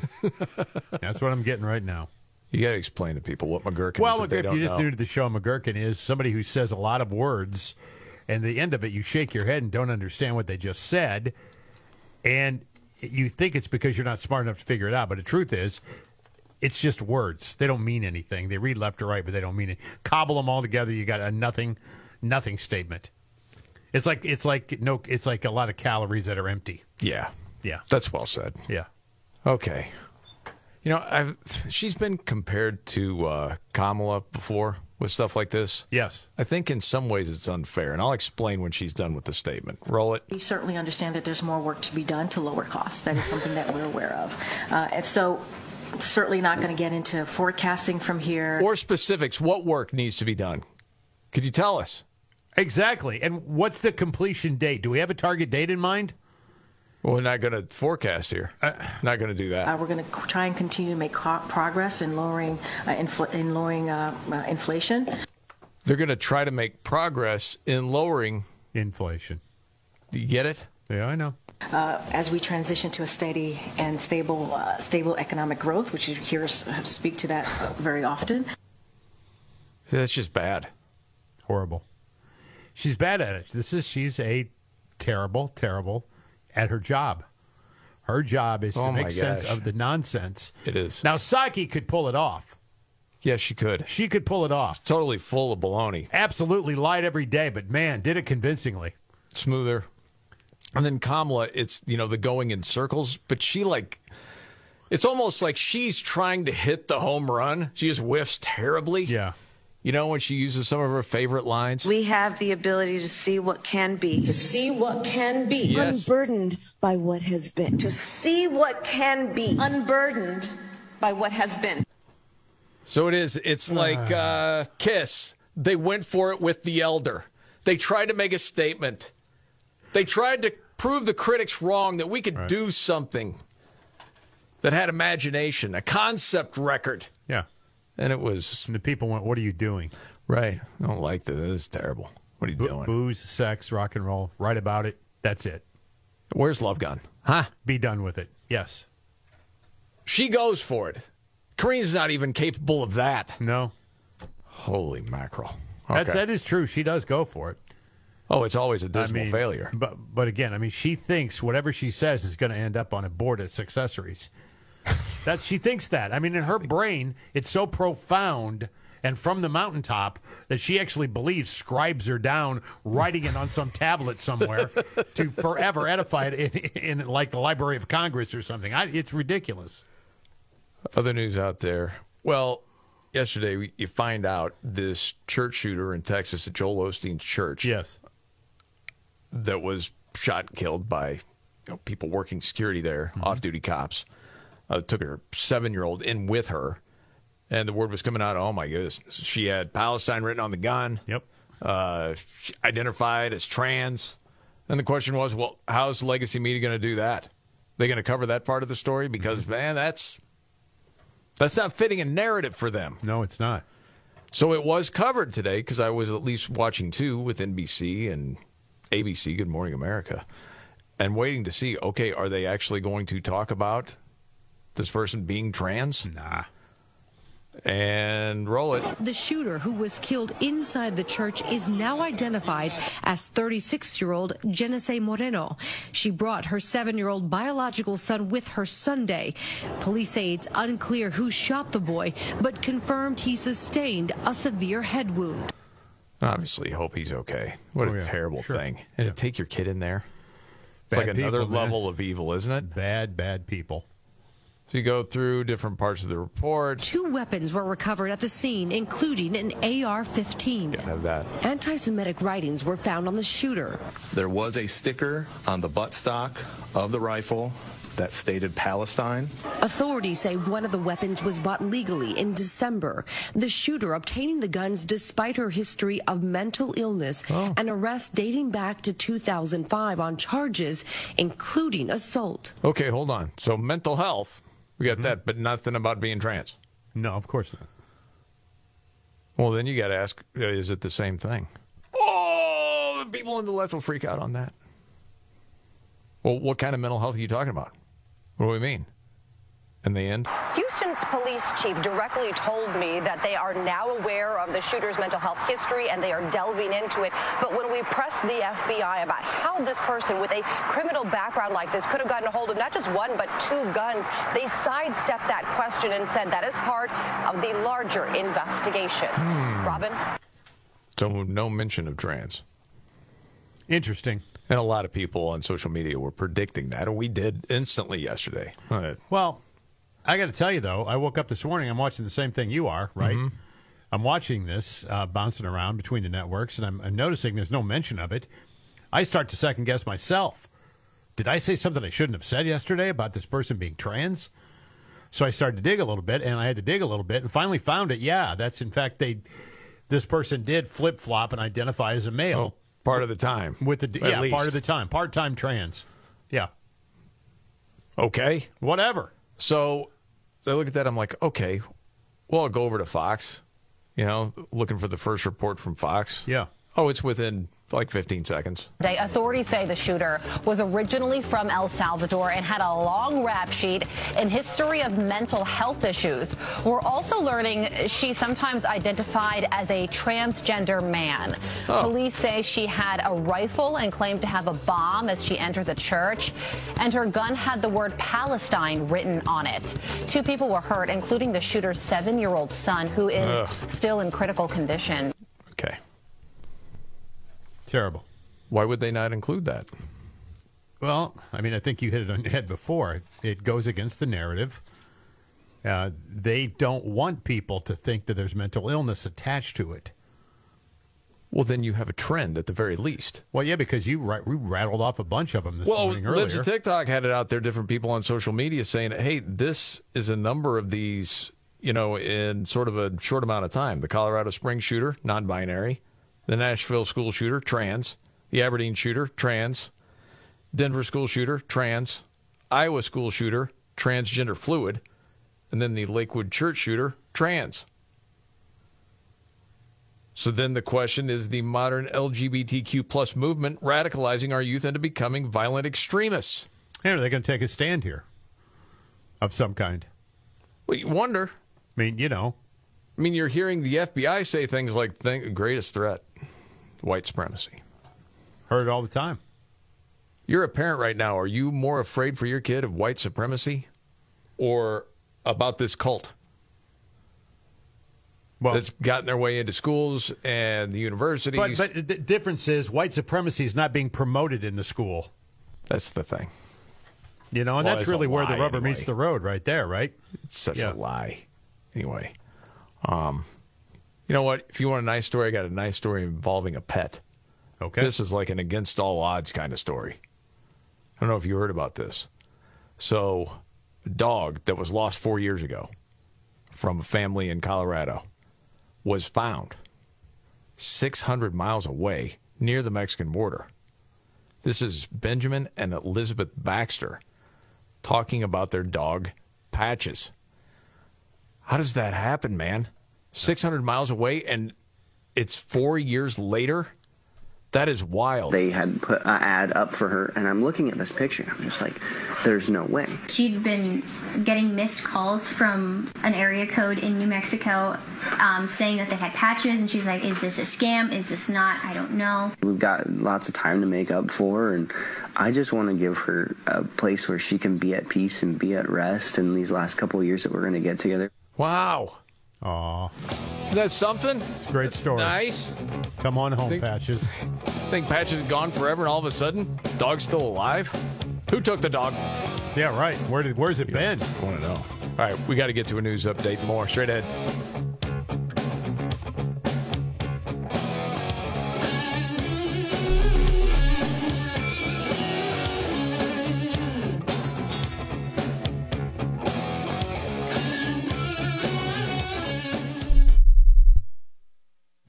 That's what I'm getting right now. You got to explain to people what McGurkin Well, is. look, if if you just know. knew the show McGurkin is somebody who says a lot of words, and the end of it, you shake your head and don't understand what they just said, and you think it's because you're not smart enough to figure it out. But the truth is, it's just words. They don't mean anything. They read left to right, but they don't mean it. Cobble them all together, you got a nothing, nothing statement. It's like it's like no, it's like a lot of calories that are empty. Yeah, Yeah, that's well said. yeah. Okay. You know, I've she's been compared to uh, Kamala before. with stuff like this? Yes. I think in some ways it's unfair, and I'll explain when she's done with the statement. Roll it. We certainly understand that there's more work to be done to lower costs. That is something that we're aware of. Uh, and so, certainly not going to get into forecasting from here. Or specifics. What work needs to be done? Could you tell us? Exactly. And what's the completion date? Do we have a target date in mind? Well, we're not going to forecast here. not going to do that. Uh, we're going to try and continue to make co- progress in lowering uh, infl- in lowering uh, uh, inflation. They're going to try to make progress in lowering inflation. Do you get it? Yeah, I know. Uh, as we transition to a steady and stable, uh, stable economic growth, which you hear us speak to that very often. That's just bad. Horrible. She's bad at it. This is she's a terrible, terrible at her job. Her job is to Oh, my make sense of the nonsense. It is. Now Psaki could pull it off. Yes, she could. She could pull it off. Totally full of baloney. Absolutely lied every day, but man, did it convincingly. Smoother. And then Kamala, it's, you know, the going in circles, but she like, it's almost like she's trying to hit the home run. She just whiffs terribly. Yeah. You know, when she uses some of her favorite lines. We have the ability to see what can be, to see what can be, Yes. unburdened by what has been, to see what can be, unburdened by what has been. So it is. It's like uh, Kiss. They went for it with the elder. They tried to make a statement. They tried to prove the critics wrong that we could do something that had imagination, a concept record. Yeah. And it was. And the people went, What are you doing? Right. I don't like this. This is terrible. What are you doing? Booze, sex, rock and roll. Write about it. That's it. Where's Love Gun? Huh? Be done with it. Yes. She goes for it. Karine's not even capable of that. No. Holy mackerel. That's, Okay. that is true. She does go for it. Oh, it's always a dismal I mean, failure. But but again, I mean, she thinks whatever she says is going to end up on a board as accessories. That she thinks that. I mean, in her brain, it's so profound and from the mountaintop that she actually believes scribes are down writing it on some tablet somewhere to forever edify it in, in like the Library of Congress or something. I, it's ridiculous. Other news out there. Well, yesterday we- you find out this church shooter in Texas at Joel Osteen's church. Yes. That was shot and killed by you know, people working security there, mm-hmm. off duty cops. Uh, took her seven year old in with her. And the word was coming out, oh my goodness. She had Palestine written on the gun. Yep. Uh, she identified as trans. And the question was, well, how's legacy media going to do that? They going to cover that part of the story because man, that's that's not fitting a narrative for them. No, it's not. So it was covered today because I was at least watching two with NBC and ABC, Good Morning America, and waiting to see. Okay, are they actually going to talk about this person being trans? Nah. And roll it. The shooter who was killed inside the church is now identified as 36 year old Genesse Moreno. She brought her seven year old biological son with her Sunday. Police say it's unclear who shot the boy, but confirmed he sustained a severe head wound. Obviously, hope he's okay. What Oh, a yeah, terrible sure. thing. And to take your kid in there. It's Bad like another people, man. level of evil, isn't it? Bad, bad people. So you go through different parts of the report. Two weapons were recovered at the scene, including an AR 15. Have that. Anti Semitic writings were found on the shooter. There was a sticker on the buttstock of the rifle that stated Palestine. Authorities say one of the weapons was bought legally in December. The shooter obtaining the guns despite her history of mental illness oh. and arrest dating back to 2005 on charges including assault. Okay, hold on. So mental health, we Mm-hmm. got that, but nothing about being trans. No, of course not. Well, then you got to ask: uh, Is it the same thing? Oh, the people on the left will freak out on that. Well, what kind of mental health are you talking about? What do we mean? In the end, Houston's police chief directly told me that they are now aware of the shooter's mental health history and they are delving into it. But when we pressed the FBI about how this person with a criminal background like this could have gotten a hold of not just one, but two guns, they sidestepped that question and said that is part of the larger investigation. Robin? so no mention of trans. Interesting. And a lot of people on social media were predicting that, and we did instantly yesterday. Uh, Well, I got to tell you though, I woke up this morning. I'm watching the same thing you are, right? Mm-hmm. I'm watching this uh, bouncing around between the networks, and I'm, I'm noticing there's no mention of it. I start to second guess myself. Did I say something I shouldn't have said yesterday about this person being trans? So I started to dig a little bit, and I had to dig a little bit, and finally found it. Yeah, that's in fact they. This person did flip flop and identify as a male Oh, part of the time. with the yeah least. part of the time, part time trans. Yeah, Okay. whatever. So, so I look at that. I'm like, okay, well, I'll go over to Fox, you know, looking for the first report from Fox. Yeah. Oh, it's within like 15 seconds. Day, authorities say the shooter was originally from El Salvador and had a long rap sheet and history of mental health issues. We're also learning she sometimes identified as a transgender man. Police say she had a rifle and claimed to have a bomb as she entered the church, and her gun had the word Palestine written on it. Two people were hurt, including the shooter's seven-year-old son, who is Ugh. still in critical condition. Okay. Terrible. Why would they not include that? Well, I mean, I think you hit it on the head before. It goes against the narrative. Uh, they don't want people to think that there's mental illness attached to it. Well, then you have a trend at the very least. Well, yeah, because you we rattled off a bunch of them this well, morning earlier. of TikTok had it out there. Different people on social media saying, "Hey, this is a number of these, you know, in sort of a short amount of time." The Colorado Springs shooter, non-binary; the Nashville school shooter, trans; the Aberdeen shooter, trans; Denver school shooter, trans; Iowa school shooter, transgender fluid, and then the Lakewood church shooter, trans. So then the question is the modern LGBTQ plus movement radicalizing our youth into becoming violent extremists? Hey, are they going to take a stand here of some kind? Well, you wonder. I mean, you know, I mean, you're hearing the FBI say things like "Think- greatest threat, white supremacy. heard it all the time. You're a parent right now. Are you more afraid for your kid of white supremacy or about this cult Well, that's gotten their way into schools and the universities? but but the difference is white supremacy is not being promoted in the school. that's the thing. You know, and Well, that's really where the rubber anyway. meets the road, right there, right? It's such Yeah. a lie. Anyway, um, you know what? If you want a nice story, I got a nice story involving a pet. Okay. This is like an against all odds kind of story. I don't know if you heard about this. So, a dog that was lost four years ago from a family in Colorado was found 600 miles away near the Mexican border. This is Benjamin and Elizabeth Baxter talking about their dog, Patches. How does that happen, man? 600 miles away and it's four years later? That is wild. They had put an ad up for her, and I'm looking at this picture. I'm just like, there's no way. She'd been getting missed calls from an area code in New Mexico um, saying that they had patches, and she's like, Is this a scam? Is this not? I don't know. We've got lots of time to make up for her, and I just want to give her a place where she can be at peace and be at rest in these last couple of years that we're going to get together. Wow. Aw. That's something? It's a great story. Nice. Come on home, Think- Patches. Think Patches is gone forever and all of a sudden, dog's still alive? Who took the dog? Yeah, right. Where did where's it been? I want to know. All right, we got to get to a news update. More straight ahead.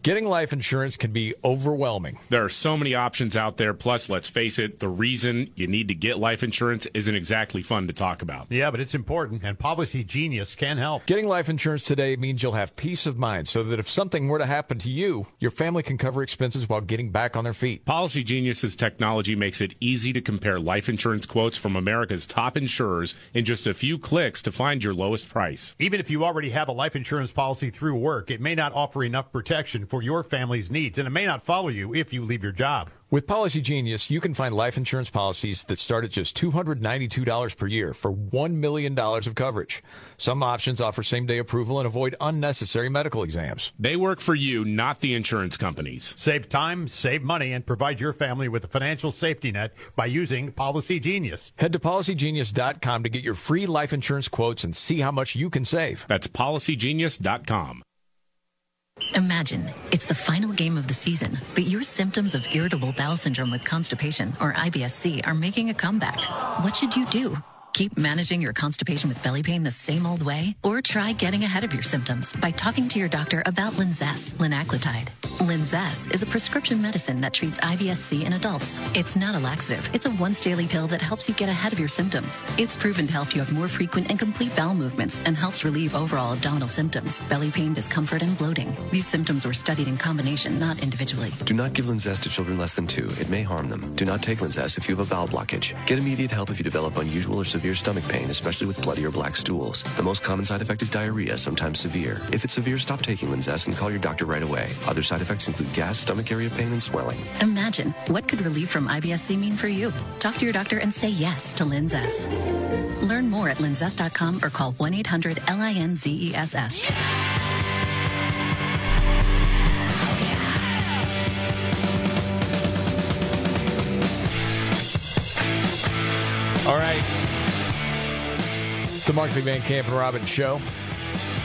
Getting life insurance can be overwhelming. There are so many options out there. Plus, let's face it, the reason you need to get life insurance isn't exactly fun to talk about. Yeah, but it's important, and Policy Genius can help. Getting life insurance today means you'll have peace of mind so that if something were to happen to you, your family can cover expenses while getting back on their feet. Policy Genius's technology makes it easy to compare life insurance quotes from America's top insurers in just a few clicks to find your lowest price. Even if you already have a life insurance policy through work, it may not offer enough protection for your family's needs, and it may not follow you if you leave your job. With Policy Genius, you can find life insurance policies that start at just $292 per year for $1 million of coverage. Some options offer same day approval and avoid unnecessary medical exams. They work for you, not the insurance companies. Save time, save money, and provide your family with a financial safety net by using Policy Genius. Head to policygenius.com to get your free life insurance quotes and see how much you can save. That's policygenius.com. Imagine it's the final game of the season, but your symptoms of irritable bowel syndrome with constipation or IBS-C are making a comeback. What should you do? Keep managing your constipation with belly pain the same old way? Or try getting ahead of your symptoms by talking to your doctor about Linzess, linaclotide. Linzess is a prescription medicine that treats IBS-C in adults. It's not a laxative. It's a once daily pill that helps you get ahead of your symptoms. It's proven to help you have more frequent and complete bowel movements and helps relieve overall abdominal symptoms, belly pain, discomfort, and bloating. These symptoms were studied in combination, not individually. Do not give Linzess to children less than two. It may harm them. Do not take Linzess if you have a bowel blockage. Get immediate help if you develop unusual or severe stomach pain, especially with bloody or black stools. The most common side effect is diarrhea, sometimes severe. If it's severe, stop taking Linzess and call your doctor right away. Other side effects include gas, stomach area pain, and swelling. Imagine what could relief from IBS-C mean for you. Talk to your doctor and say yes to Linzess. Learn more at linzess.com or call 1-800-LINZESS. All right. The Markley Van Camp and Robbins show.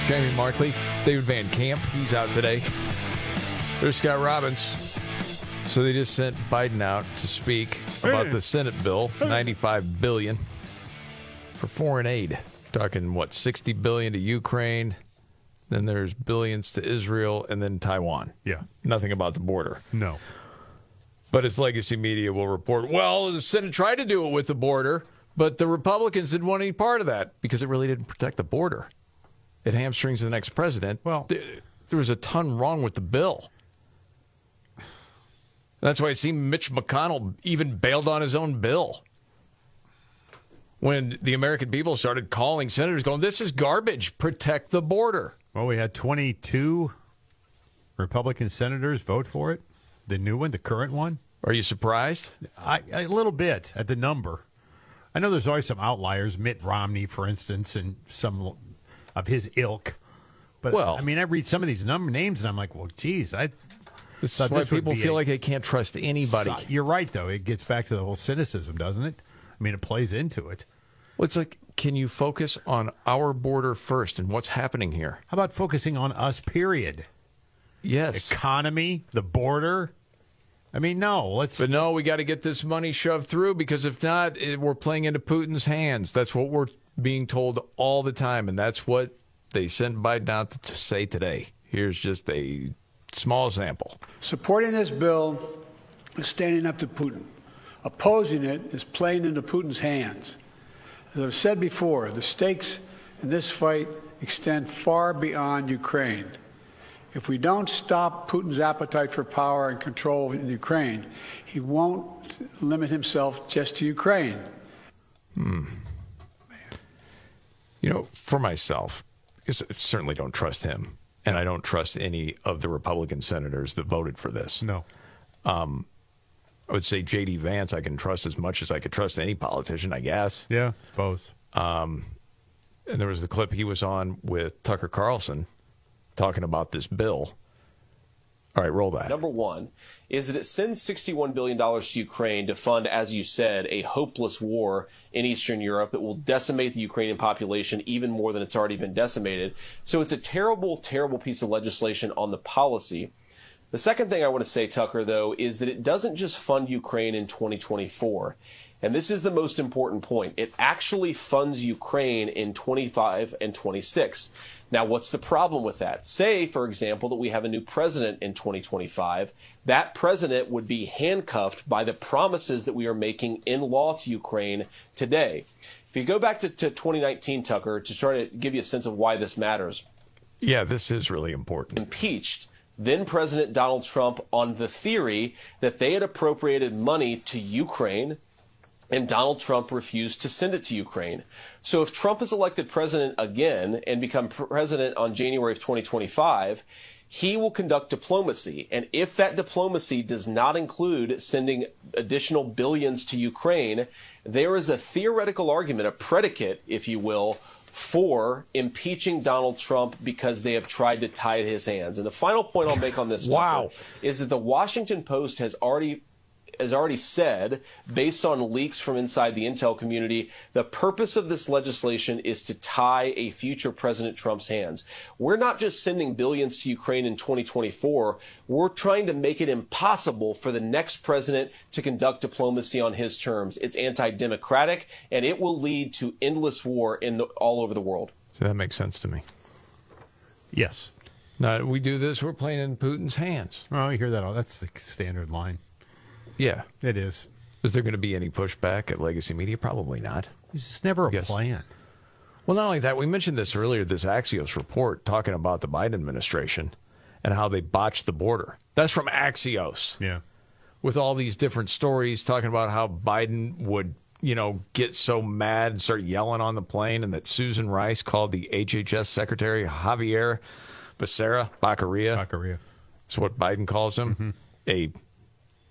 Jamie Markley, David Van Camp, he's out today. There's Scott Robbins. So they just sent Biden out to speak about the Senate bill, 95 billion for foreign aid. Talking what 60 billion to Ukraine, then there's billions to Israel and then Taiwan. Yeah. Nothing about the border. No. But its legacy media will report, well, the Senate tried to do it with the border, but the Republicans didn't want any part of that because it really didn't protect the border. It hamstrings the next president. Well, there, was a ton wrong with the bill. That's why it seemed Mitch McConnell even bailed on his own bill. When the American people started calling senators, going, This is garbage. Protect the border. Well, we had 22 Republican senators vote for it. The new one, the current one. Are you surprised? I, a little bit at the number. I know there's always some outliers, Mitt Romney, for instance, and some of his ilk. But Well- I mean, I read some of these number names, and I'm like, well, geez, I. This is why this people feel a like they can't trust anybody. You're right, though. It gets back to the whole cynicism, doesn't it? I mean, it plays into it. Well, it's like, can you focus on our border first and what's happening here? How about focusing on us? Period. Yes. Economy, the border. I mean, no. Let's. But no, we got to get this money shoved through because if not, it, we're playing into Putin's hands. That's what we're being told all the time, and that's what they sent Biden out to, to say today. Here's just a small sample. Supporting this bill is standing up to Putin. Opposing it is playing into Putin's hands. As I've said before, the stakes in this fight extend far beyond Ukraine. If we don't stop Putin's appetite for power and control in Ukraine, he won't limit himself just to Ukraine. Hmm. You know, for myself, I certainly don't trust him, and I don't trust any of the Republican senators that voted for this. No. Um, I would say J.D. Vance I can trust as much as I could trust any politician, I guess. Yeah, suppose. Um, and there was the clip he was on with Tucker Carlson talking about this bill. All right, roll that. Number one is that it sends $61 billion to Ukraine to fund, as you said, a hopeless war in Eastern Europe. It will decimate the Ukrainian population even more than it's already been decimated. So it's a terrible, terrible piece of legislation on the policy. The second thing I want to say, Tucker, though, is that it doesn't just fund Ukraine in 2024. And this is the most important point. It actually funds Ukraine in 25 and 26. Now, what's the problem with that? Say, for example, that we have a new president in 2025. That president would be handcuffed by the promises that we are making in law to Ukraine today. If you go back to, to 2019, Tucker, to try to give you a sense of why this matters, Yeah, this is really important. impeached then President Donald Trump on the theory that they had appropriated money to Ukraine and Donald Trump refused to send it to Ukraine. So if Trump is elected president again and become president on January of 2025, he will conduct diplomacy. And if that diplomacy does not include sending additional billions to Ukraine, there is a theoretical argument, a predicate, if you will, for impeaching Donald Trump because they have tried to tie his hands. And the final point I'll make on this Wow. Is that the Washington Post has already has already said, based on leaks from inside the intel community, the purpose of this legislation is to tie a future President Trump's hands. We're not just sending billions to Ukraine in 2024. We're trying to make it impossible for the next president to conduct diplomacy on his terms. It's anti-democratic, and it will lead to endless war in the, all over the world. So that makes sense to me. Yes. Now we do this, we're playing in Putin's hands. Oh, you hear that? all That's the standard line. Yeah, it is. Is there going to be any pushback at Legacy Media? Probably not. It's just never a Yes. plan. Well, not only that, we mentioned this earlier, this Axios report talking about the Biden administration and how they botched the border. That's from Axios. Yeah. With all these different stories talking about how Biden would, you know, get so mad and start yelling on the plane, and that Susan Rice called the HHS Secretary Javier Becerra Baccaria. Baccaria. That's what Biden calls him. Mm-hmm. A,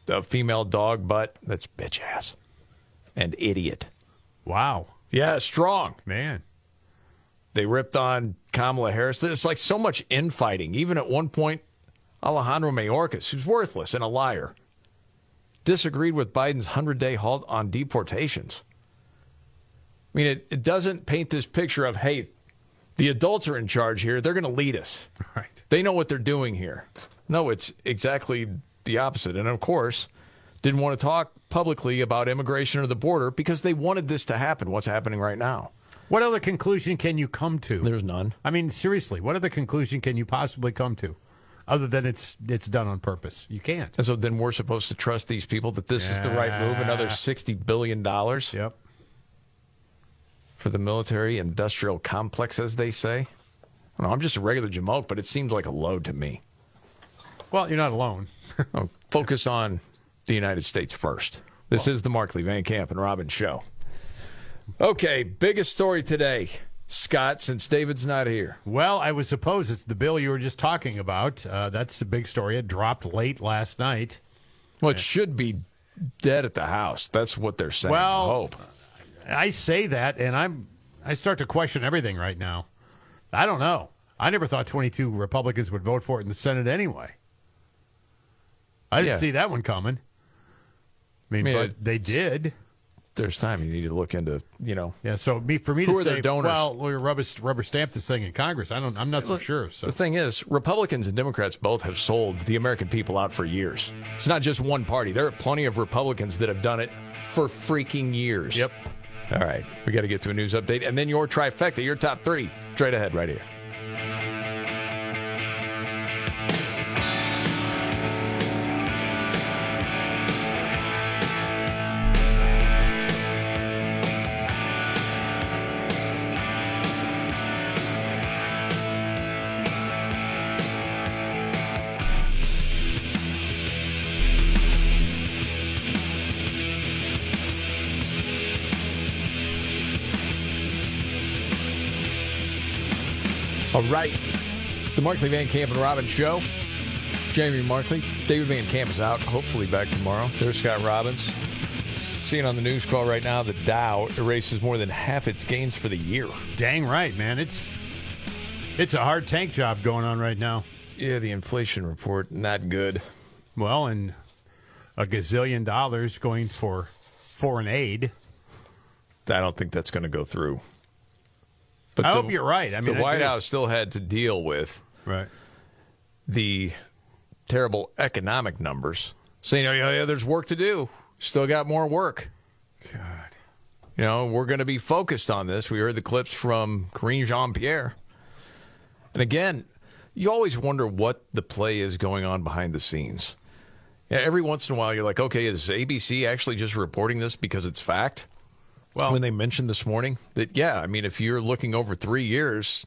a female dog butt. That's bitch ass. And idiot. Wow. Yeah, strong. Man. They ripped on Kamala Harris. There's like so much infighting. Even at one point, Alejandro Mayorkas, who's worthless and a liar, disagreed with Biden's 100 day halt on deportations. I mean, it, it doesn't paint this picture of, hey, the adults are in charge here. They're going to lead us. Right. They know what they're doing here. No, it's exactly the opposite. And of course, didn't want to talk publicly about immigration or the border because they wanted this to happen, what's happening right now. What other conclusion can you come to? There's none. I mean, seriously, what other conclusion can you possibly come to, other than it's it's done on purpose? You can't. And so then we're supposed to trust these people that this is the right move. Another sixty billion dollars. Yep. For the military industrial complex, as they say. Know, I'm just a regular jamoke, but it seems like a load to me. Well, you're not alone. Oh, focus on the United States first. This is the Markley Van Camp and Robin show. Okay, biggest story today, Scott. Since David's not here, Well, I would suppose it's the bill you were just talking about. Uh, that's the big story. It dropped late last night. well, it should be dead at the House. That's what they're saying. I Well, hope. I say that, and I'm I start to question everything right now. I don't know. I never thought 22 Republicans would vote for it in the Senate anyway. I didn't Yeah. see that one coming. I mean, I mean, but it- they did. There's time. You need to look into, you know, Yeah. So me for me Who to are say, their donors? well, we rubber rubber stamp this thing in Congress. I don't. I'm not so sure. So The thing is, Republicans and Democrats both have sold the American people out for years. It's not just one party. There are plenty of Republicans that have done it for freaking years. Yep. All right. We got to get to a news update. And then your trifecta, your top three, straight ahead right here. Right. The Markley Van Camp and Robbins Show. Jamie Markley. David Van Camp is out. Hopefully back tomorrow. There's Scott Robbins. Seeing on the news call right now, the Dow erases more than half its gains for the year. dang right, man. It's it's a hard tank job going on right now. Yeah, the inflation report, not good. Well, and a gazillion dollars going for foreign aid. I don't think that's going to go through. I the- hope you're right. I mean, the I White. House still had to deal with right the terrible economic numbers, saying, "Oh yeah, yeah, there's work to do. Still got more work." God, you know, we're going to be focused on this. We heard the clips from Karine Jean Pierre, and again, you always wonder what the play is going on behind the scenes. Every once in a while, you're like, okay, is ABC actually just reporting this because it's fact? Well, when they mentioned this morning that, yeah, I mean, if you're looking over three years,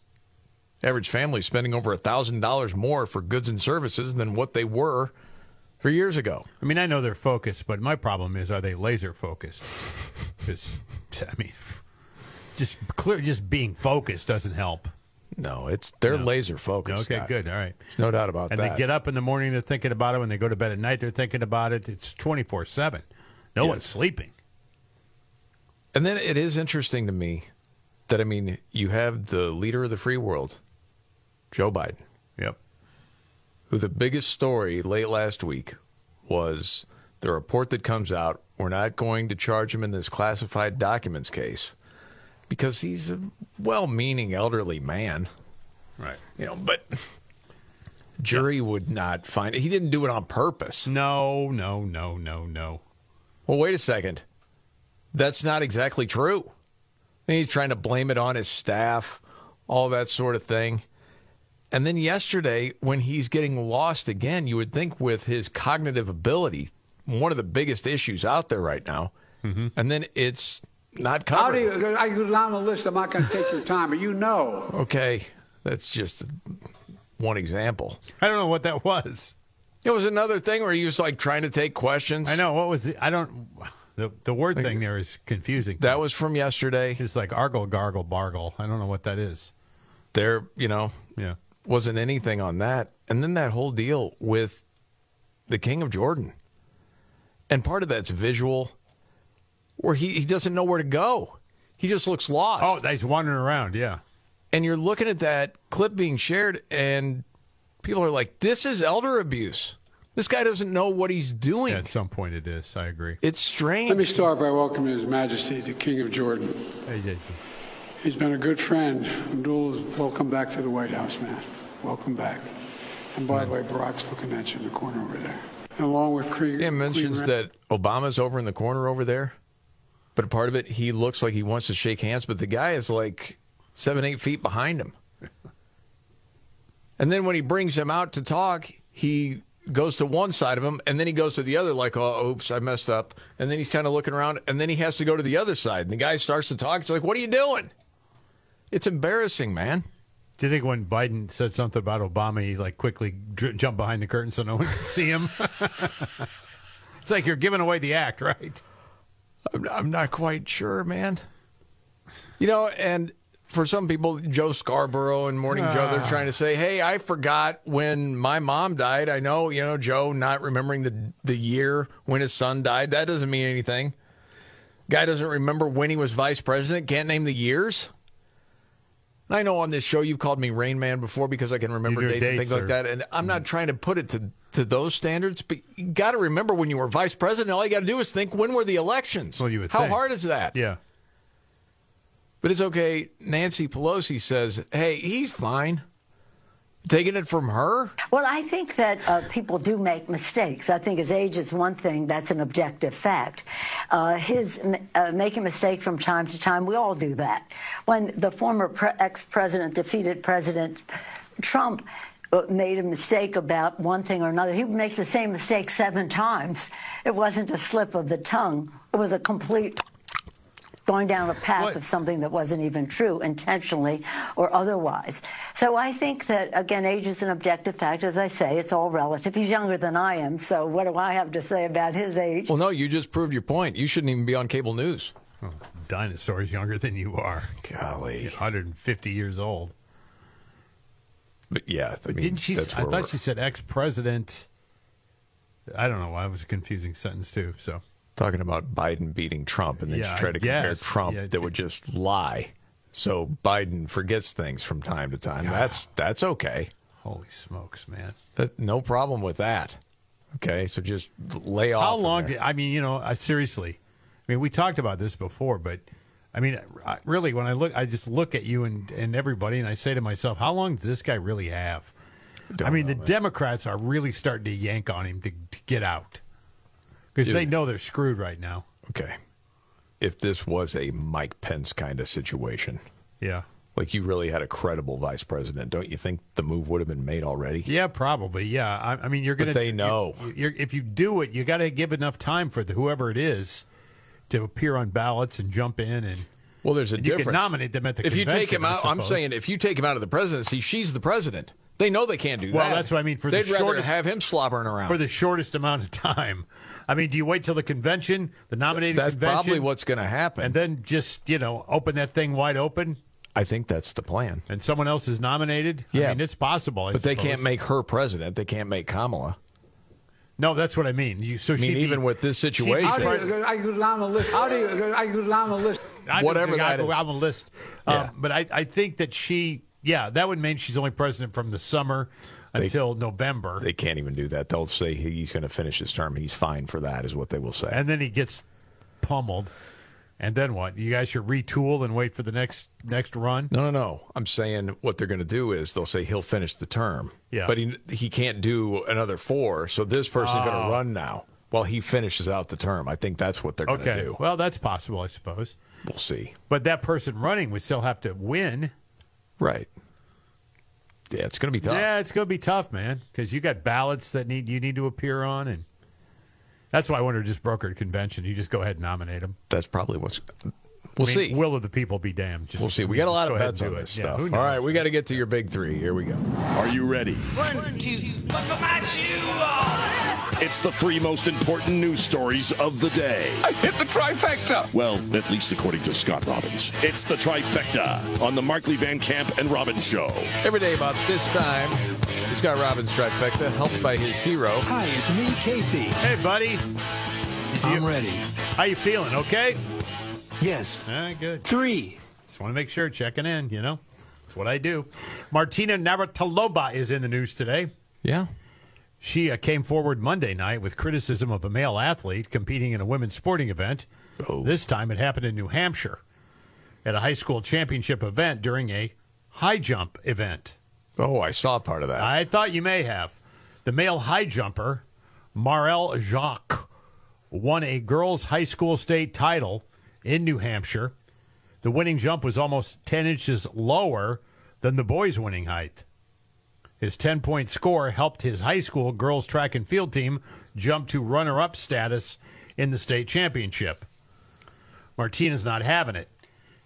average family spending over a thousand dollars more for goods and services than what they were three years ago. I mean, I know they're focused, but my problem is, are they laser focused? Because I mean, just clear, just being focused doesn't help. No, it's they're laser focused. Okay, Scott. good. All right. There's no doubt about and that. And they get up in the morning, they're thinking about it. When they go to bed at night, they're thinking about it. It's twenty four seven. No Yes. one's sleeping. And then it is interesting to me that I mean, you have the leader of the free world, Joe Biden. Yep. Who the biggest story late last week was the report that comes out, we're not going to charge him in this classified documents case because he's a well-meaning elderly man. Right. You know, but jury would not find it. He didn't do it on purpose. No, no, no, no, no. Well, wait a second. That's not exactly true. And he's trying to blame it on his staff, all that sort of thing. And then yesterday, when he's getting lost again, you would think with his cognitive ability, one of the biggest issues out there right now. Mm-hmm. And then it's not How do you, I go down the list. I'm not going to take your time, but you know. Okay, that's just one example. I don't know what that was. It was another thing where he was like trying to take questions. I know what was it? I don't. The the word thing there is confusing. That was from yesterday. It's like argle, gargle, bargle. I don't know what that is. There, you know, Yeah. wasn't anything on that. And then that whole deal with the King of Jordan. And part of that's visual, where he, he doesn't know where to go. He just looks lost. Oh, he's wandering around. Yeah. And you're looking at that clip being shared, and people are like, this is elder abuse. This guy doesn't know what he's doing. At some point, it is. I agree. It's strange. Let me start by welcoming His Majesty, the King of Jordan. Hey, JJ. He's been a good friend. Abdul, welcome back to the White House, man. Welcome back. And by the way, Barack's looking at you in the corner over there. And along with Queen, It mentions Queen that Obama's over in the corner over there, but a part of it, he looks like he wants to shake hands, but the guy is like seven, eight feet behind him. And then when he brings him out to talk, he goes to one side of him, and then he goes to the other, like, oh, oops, I messed up. And then he's kind of looking around, and then he has to go to the other side. And the guy starts to talk. It's like, what are you doing? It's embarrassing, man. Do you think when Biden said something about Obama, he like quickly dr- jumped behind the curtain so no one could see him? it's like you're giving away the act, right? I'm, I'm not quite sure, man. You know, and for some people, Joe Scarborough and Morning Joe, they're Ah. trying to say, "Hey, I forgot when my mom died." I know, you know, Joe not remembering the the year when his son died. That doesn't mean anything. Guy doesn't remember when he was vice president. Can't name the years. And I know on this show you've called me Rain Man before because I can remember do dates, and dates things like that. And I'm not trying to put it to to those standards, but you got to remember when you were vice president. All you got to do is think when were the elections. Well, you would How think. hard is that? Yeah. But it's okay. Nancy Pelosi says, "Hey, he's fine." Taking it from her? Well, I think that uh, people do make mistakes. I think his age is one thing, that's an objective fact. Uh, his uh, making a mistake from time to time, we all do that. When the former pre- ex president defeated President Trump, uh, made a mistake about one thing or another. He would make the same mistake seven times. It wasn't a slip of the tongue. It was a complete going down a path of something that wasn't even true, intentionally or otherwise. So I think that, again, age is an objective fact. As I say, it's all relative. He's younger than I am, so what do I have to say about his age? Well, no, you just proved your point. You shouldn't even be on cable news. Oh, dinosaur's younger than you are. Golly. 150 years old. But yeah, I mean, Didn't she? that's I thought we're- she said ex-president. I don't know why it was a confusing sentence too. So talking about Biden beating Trump, and then Yeah, she tried to compare. Trump Yeah, that would just lie. So Biden forgets things from time to time. That's that's okay. Holy smokes, man! That, no problem with that. Okay, so just lay off. how long? Did, I mean, you know, I, seriously. I mean, we talked about this before, but I mean, I, really, when I look, I just look at you and and everybody, and I say to myself, how long does this guy really have? I mean, the Democrats are really starting to yank on him to, to get out because they know they're screwed right now. Okay. If this was a Mike Pence kind of situation, Yeah. like you really had a credible vice president, don't you think the move would have been made already? Yeah, probably. Yeah, I, I mean, you're gonna. they know. you- you're, if you do it, you got to give enough time for the, whoever it is to appear on ballots and jump in and. Well, there's a and you can nominate them at the if you take him out, I'm saying if you take him out of the presidency, she's the president. They know they can't do Well, that. Well, that's what I mean. For They'd the rather shortest, have him slobbering around. for the shortest amount of time. I mean, do you wait till the convention, the nominating That's convention, probably what's going to happen. and then just you know open that thing wide open, I think that's the plan. and someone else is nominated? I Yeah. mean, it's possible. I but they can't make her president. They can't make Kamala. No, that's what I mean. You so I mean, she'd be- even with this she'd situation, How do you, I go down the list. How do you, I go down the list. I Whatever think I that go is. on the list. Yeah. Um, but I, I think that she Yeah, that would mean she's only president from the summer until November. They can't even do that. They'll say he's going to finish his term. He's fine for that, is what they will say. and then he gets pummeled. And then what? You guys should retool and wait for the next next run. No, no, no. I'm saying what they're going to do is they'll say he'll finish the term. Yeah. But he he can't do another four, so this person's going Oh. to run now while he finishes out the term. I think that's what they're going to do. Well, that's possible, I suppose. We'll see. But that person running would still have to win. Right. Yeah, it's going to be tough. Yeah, it's going to be tough, man, because you got ballots that need you need to appear on, and that's why I wanted to just broker a convention. You just go ahead and nominate them. That's probably what's. We'll I mean, see. Will of the people be damned? Just- We'll see. We got a lot of ahead bets on this it. Stuff. who All knows? right, we got to get to your big three. Here we go. Are you ready? One, two, buckle my shoe It's the three most important news stories of the day. I hit the trifecta. Well, at least according to Scott Robbins. It's the trifecta on the Markley Van Camp and Robbins Show. Every day about this time, he's got trifecta, helped by his hero. Hi, it's me, Casey. Hey, buddy. I'm ready. How you feeling? Okay. Yes. All right, good. Three. Just want to make sure, checking in. You know, that's what I do. Martina Navratilova is in the news today. Yeah. She uh, came forward Monday night with criticism of a male athlete competing in a women's sporting event. Oh. This time it happened in New Hampshire at a high school championship event during a high jump event. Oh, I saw part of that. I thought you may have. The male high jumper, Maelle Jacques, won a girls' high school state title in New Hampshire. The winning jump was almost 10 inches lower than the boys' winning height. His 10 point score helped his high school girls' track and field team jump to runner up status in the state championship. Martina's not having it.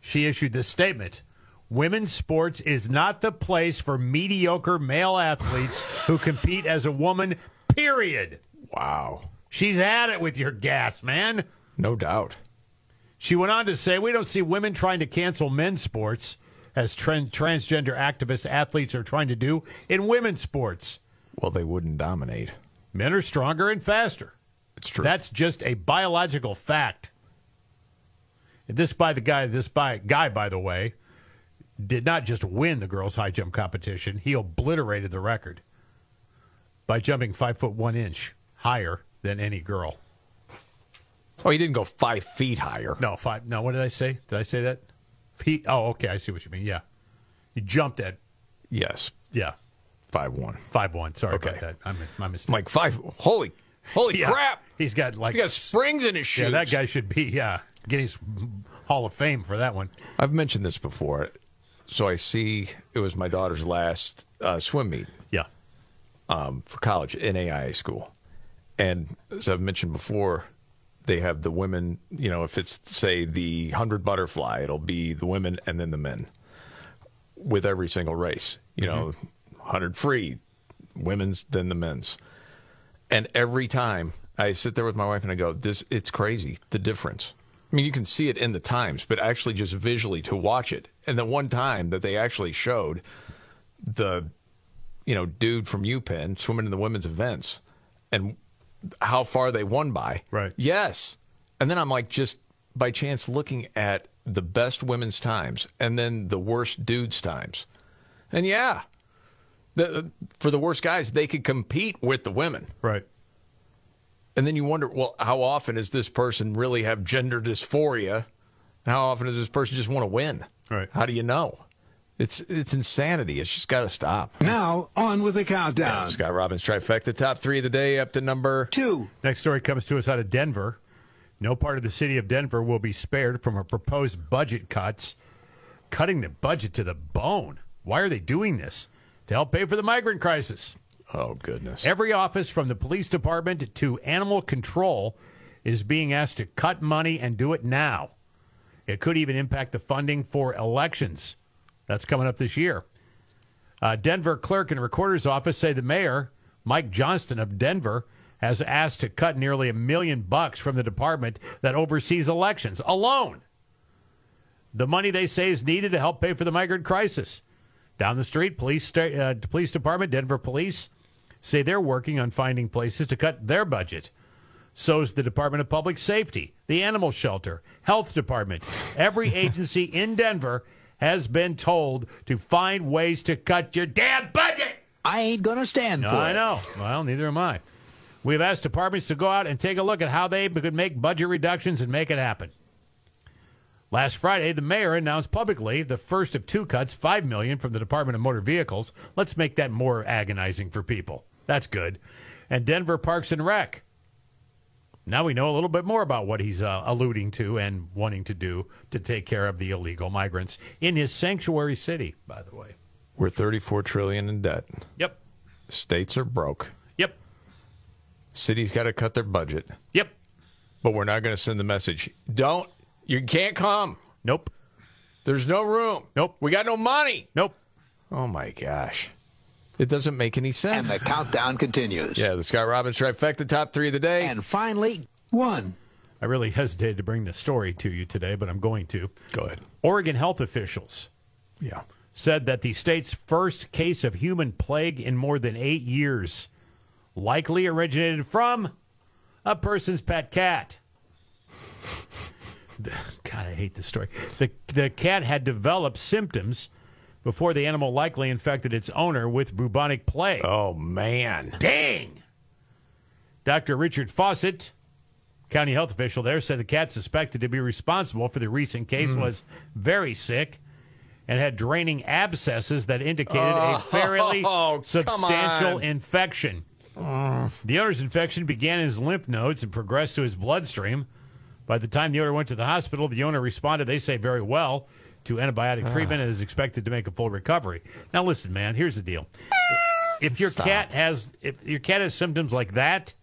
She issued this statement Women's sports is not the place for mediocre male athletes who compete as a woman, period. Wow. She's had it with your gas, man. No doubt. She went on to say, We don't see women trying to cancel men's sports as tran- transgender activist athletes are trying to do in women's sports. Well, they wouldn't dominate. Men are stronger and faster. It's true. That's just a biological fact. This by the guy, this by guy, by the way, did not just win the girls' high jump competition. He obliterated the record by jumping five foot one inch higher than any girl. Oh, he didn't go five feet higher. No, five. No, what did I say? Did I say that? Feet. Oh, okay. I see what you mean. Yeah, he jumped at. Yes. Yeah, Five one. five one. Sorry Okay. about that. I'm my mistake. Like five. Holy, holy Yeah. crap! He's got like He got springs in his shoes. Yeah, that guy should be yeah Guinness Hall of Fame for that one. I've mentioned this before. So I see it was my daughter's last uh, swim meet. Yeah. Um, for college in AIA school, and as I've mentioned before, they have the women. You know, if it's say the hundred butterfly, it'll be the women and then the men. With every single race, you know, mm-hmm. hundred free, women's then the men's, and every time I sit there with my wife and I go, "This it's crazy the difference." I mean, you can see it in the times, but actually just visually to watch it. And the one time that they actually showed the, you know, dude from UPenn swimming in the women's events and how far they won by. Right. Yes. And then I'm like, just by chance looking at the best women's times and then the worst dudes' times. And yeah, the, for the worst guys, they could compete with the women. Right. And then you wonder, well, how often does this person really have gender dysphoria? How often does this person just want to win? Right. How do you know? It's it's insanity. It's just got to stop. Now, on with the countdown. Scott Robbins trifecta, top three of the day, up to number two. Next story comes to us out of Denver. No part of the city of Denver will be spared from a proposed budget cuts, cutting the budget to the bone. Why are they doing this? To help pay for the migrant crisis. Oh goodness! Every office from the police department to animal control is being asked to cut money and do it now. It could even impact the funding for elections. That's coming up this year. Uh, Denver clerk and recorder's office say the mayor, Mike Johnston of Denver, has asked to cut nearly a million bucks from the department that oversees elections alone. The money they say is needed to help pay for the migrant crisis. Down the street, police uh, police department, Denver police, say they're working on finding places to cut their budget. So is the Department of Public Safety, the Animal Shelter, Health Department. Every agency in Denver has been told to find ways to cut your damn budget. I ain't going to stand for I it. I know. Well, neither am I. We've asked departments to go out and take a look at how they could make budget reductions and make it happen. Last Friday, the mayor announced publicly the first of two cuts, five million from the Department of Motor Vehicles. Let's make that more agonizing for people. That's good. And Denver Parks and Rec. Now we know a little bit more about what he's uh, alluding to and wanting to do to take care of the illegal migrants in his sanctuary city. By the way, We're 34 trillion in debt. Yep. States are broke. Yep. Cities got to cut their budget. Yep. But we're not going to send the message. Don't. You can't come. Nope. There's no room. Nope. We got no money. Nope. Oh my gosh. It doesn't make any sense. And the countdown continues. Yeah, the Scott Robbins trifecta, top three of the day. And finally, one. I really hesitated to bring the story to you today, but I'm going to. Go ahead. Oregon health officials Yeah. said that the state's first case of human plague in more than eight years likely originated from a person's pet cat. God, I hate this story. The, the cat had developed symptoms before the animal likely infected its owner with bubonic plague. Oh, man. Dang! Dr. Richard Fawcett, county health official there, said the cat suspected to be responsible for the recent case hmm. was very sick and had draining abscesses that indicated a oh, fairly Oh, substantial on. infection. The owner's infection began in his lymph nodes and progressed to his bloodstream. By the time the owner went to the hospital, the owner responded, they say, very well to antibiotic treatment and is expected to make a full recovery. Now, listen, man, here's the deal. If your Stop. cat has if your cat has symptoms like that,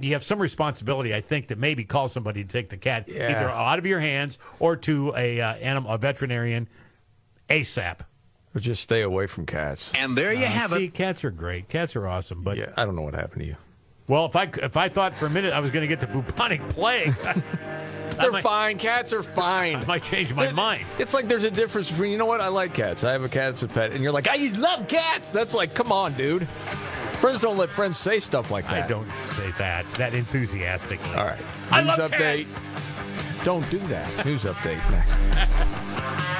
you have some responsibility, I think, to maybe call somebody to take the cat Yeah. either out of your hands or to a uh, animal, a veterinarian, ASAP. Or just stay away from cats. And there you Uh, have see, it. cats are great. Cats are awesome, but Yeah, I don't know what happened to you. Well, if I if I thought for a minute I was going to get the bubonic plague, They're might- fine. Cats are fine. I might change my They're- mind. It's like there's a difference between, you know what? I like cats. I have a cat as a pet. And you're like, I love cats. That's like, come on, dude. Friends don't let friends say stuff like that. I don't say that that enthusiastically. All right. News update. Don't do that. News update next.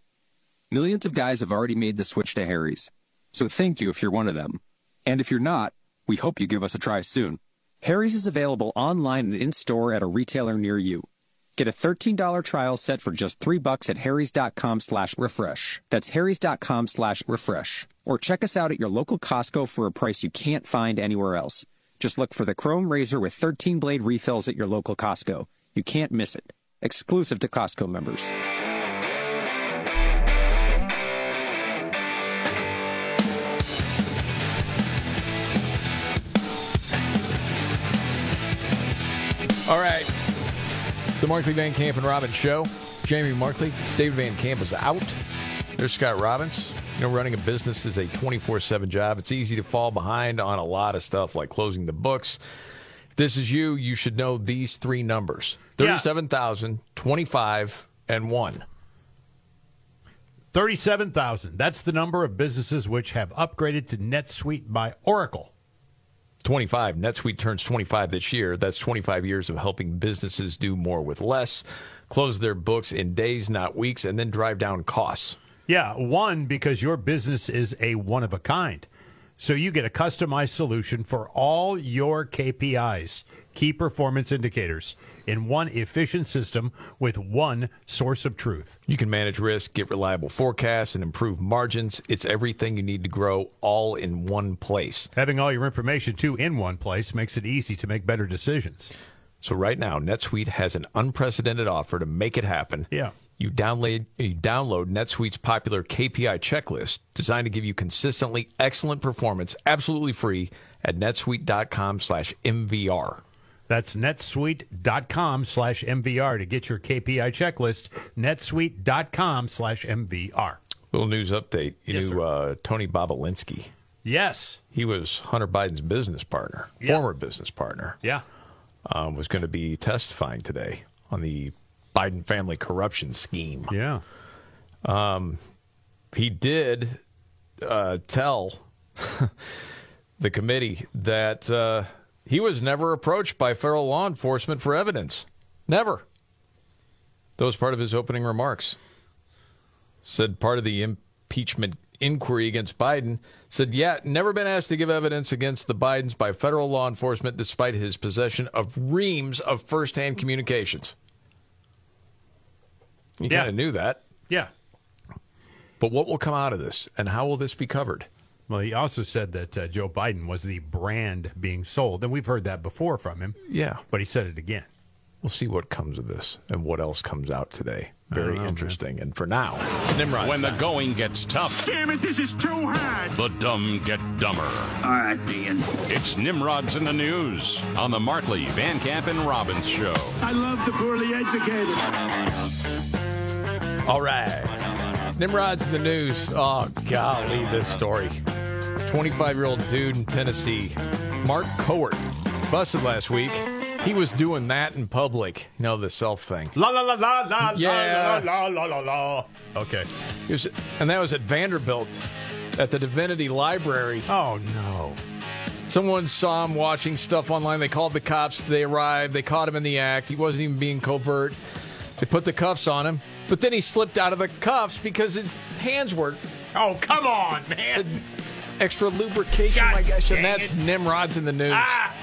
Millions of guys have already made the switch to Harry's. So thank you if you're one of them. And if you're not, we hope you give us a try soon. Harry's is available online and in-store at a retailer near you. Get a $13 trial set for just 3 bucks at harrys.com slash refresh. That's harrys.com slash refresh. Or check us out at your local Costco for a price you can't find anywhere else. Just look for the Chrome Razor with 13 blade refills at your local Costco. You can't miss it. Exclusive to Costco members. All right. The Markley Van Camp and Robbins Show. Jamie Markley, David Van Camp is out. There's Scott Robbins. You know, running a business is a 24 7 job. It's easy to fall behind on a lot of stuff like closing the books. If this is you, you should know these three numbers Yeah. 37,000, 25, and 1. 37,000. That's the number of businesses which have upgraded to NetSuite by Oracle. 25. NetSuite turns 25 this year. That's 25 years of helping businesses do more with less, close their books in days, not weeks, and then drive down costs. Yeah, one, because your business is a one of a kind. So you get a customized solution for all your KPIs, key performance indicators, in one efficient system with one source of truth. You can manage risk, get reliable forecasts, and improve margins. It's everything you need to grow all in one place. Having all your information, too, in one place makes it easy to make better decisions. So right now, NetSuite has an unprecedented offer to make it happen. Yeah. You download you download NetSuite's popular KPI checklist designed to give you consistently excellent performance absolutely free at netsuite.com/mvr. That's netsuite.com slash MVR to get your KPI checklist. netsuite.com slash MVR. Little news update. You Yes, knew uh, Tony Bobulinski. Yes. He was Hunter Biden's business partner, Yeah. former business partner. Yeah. Um, was going to be testifying today on the Biden family corruption scheme. Yeah. Um, he did uh, tell the committee that uh, he was never approached by federal law enforcement for evidence. Never. That was part of his opening remarks. Said part of the impeachment inquiry against Biden said, yeah, never been asked to give evidence against the Bidens by federal law enforcement despite his possession of reams of firsthand communications. You Yeah. kind of knew that. Yeah. But what will come out of this, and how will this be covered? Well, he also said that uh, Joe Biden was the brand being sold, and we've heard that before from him. Yeah. But he said it again. We'll see what comes of this and what else comes out today. Very know, man. interesting. And for now, Nimrod. When the going gets tough, Damn it, this is too hard. the dumb get dumber. All right, Ian. It's Nimrods in the News on the Markley, Van Camp, and Robbins Show. I love the poorly educated. All right. Nimrod's in the news. Oh, golly, this story. 25 year old dude in Tennessee, Mark Cowart, busted last week. He was doing that in public. You know, the self thing. La la la la la Yeah. la la la la la. Okay. Was- and that was at Vanderbilt at the Divinity Library. Oh no. Someone saw him watching stuff online. They called the cops. They arrived. They caught him in the act. He wasn't even being covert. They put the cuffs on him. But then he slipped out of the cuffs because his hands were Oh come on, man. extra lubrication, God my gosh. And that's it. Nimrod's in the news. Ah.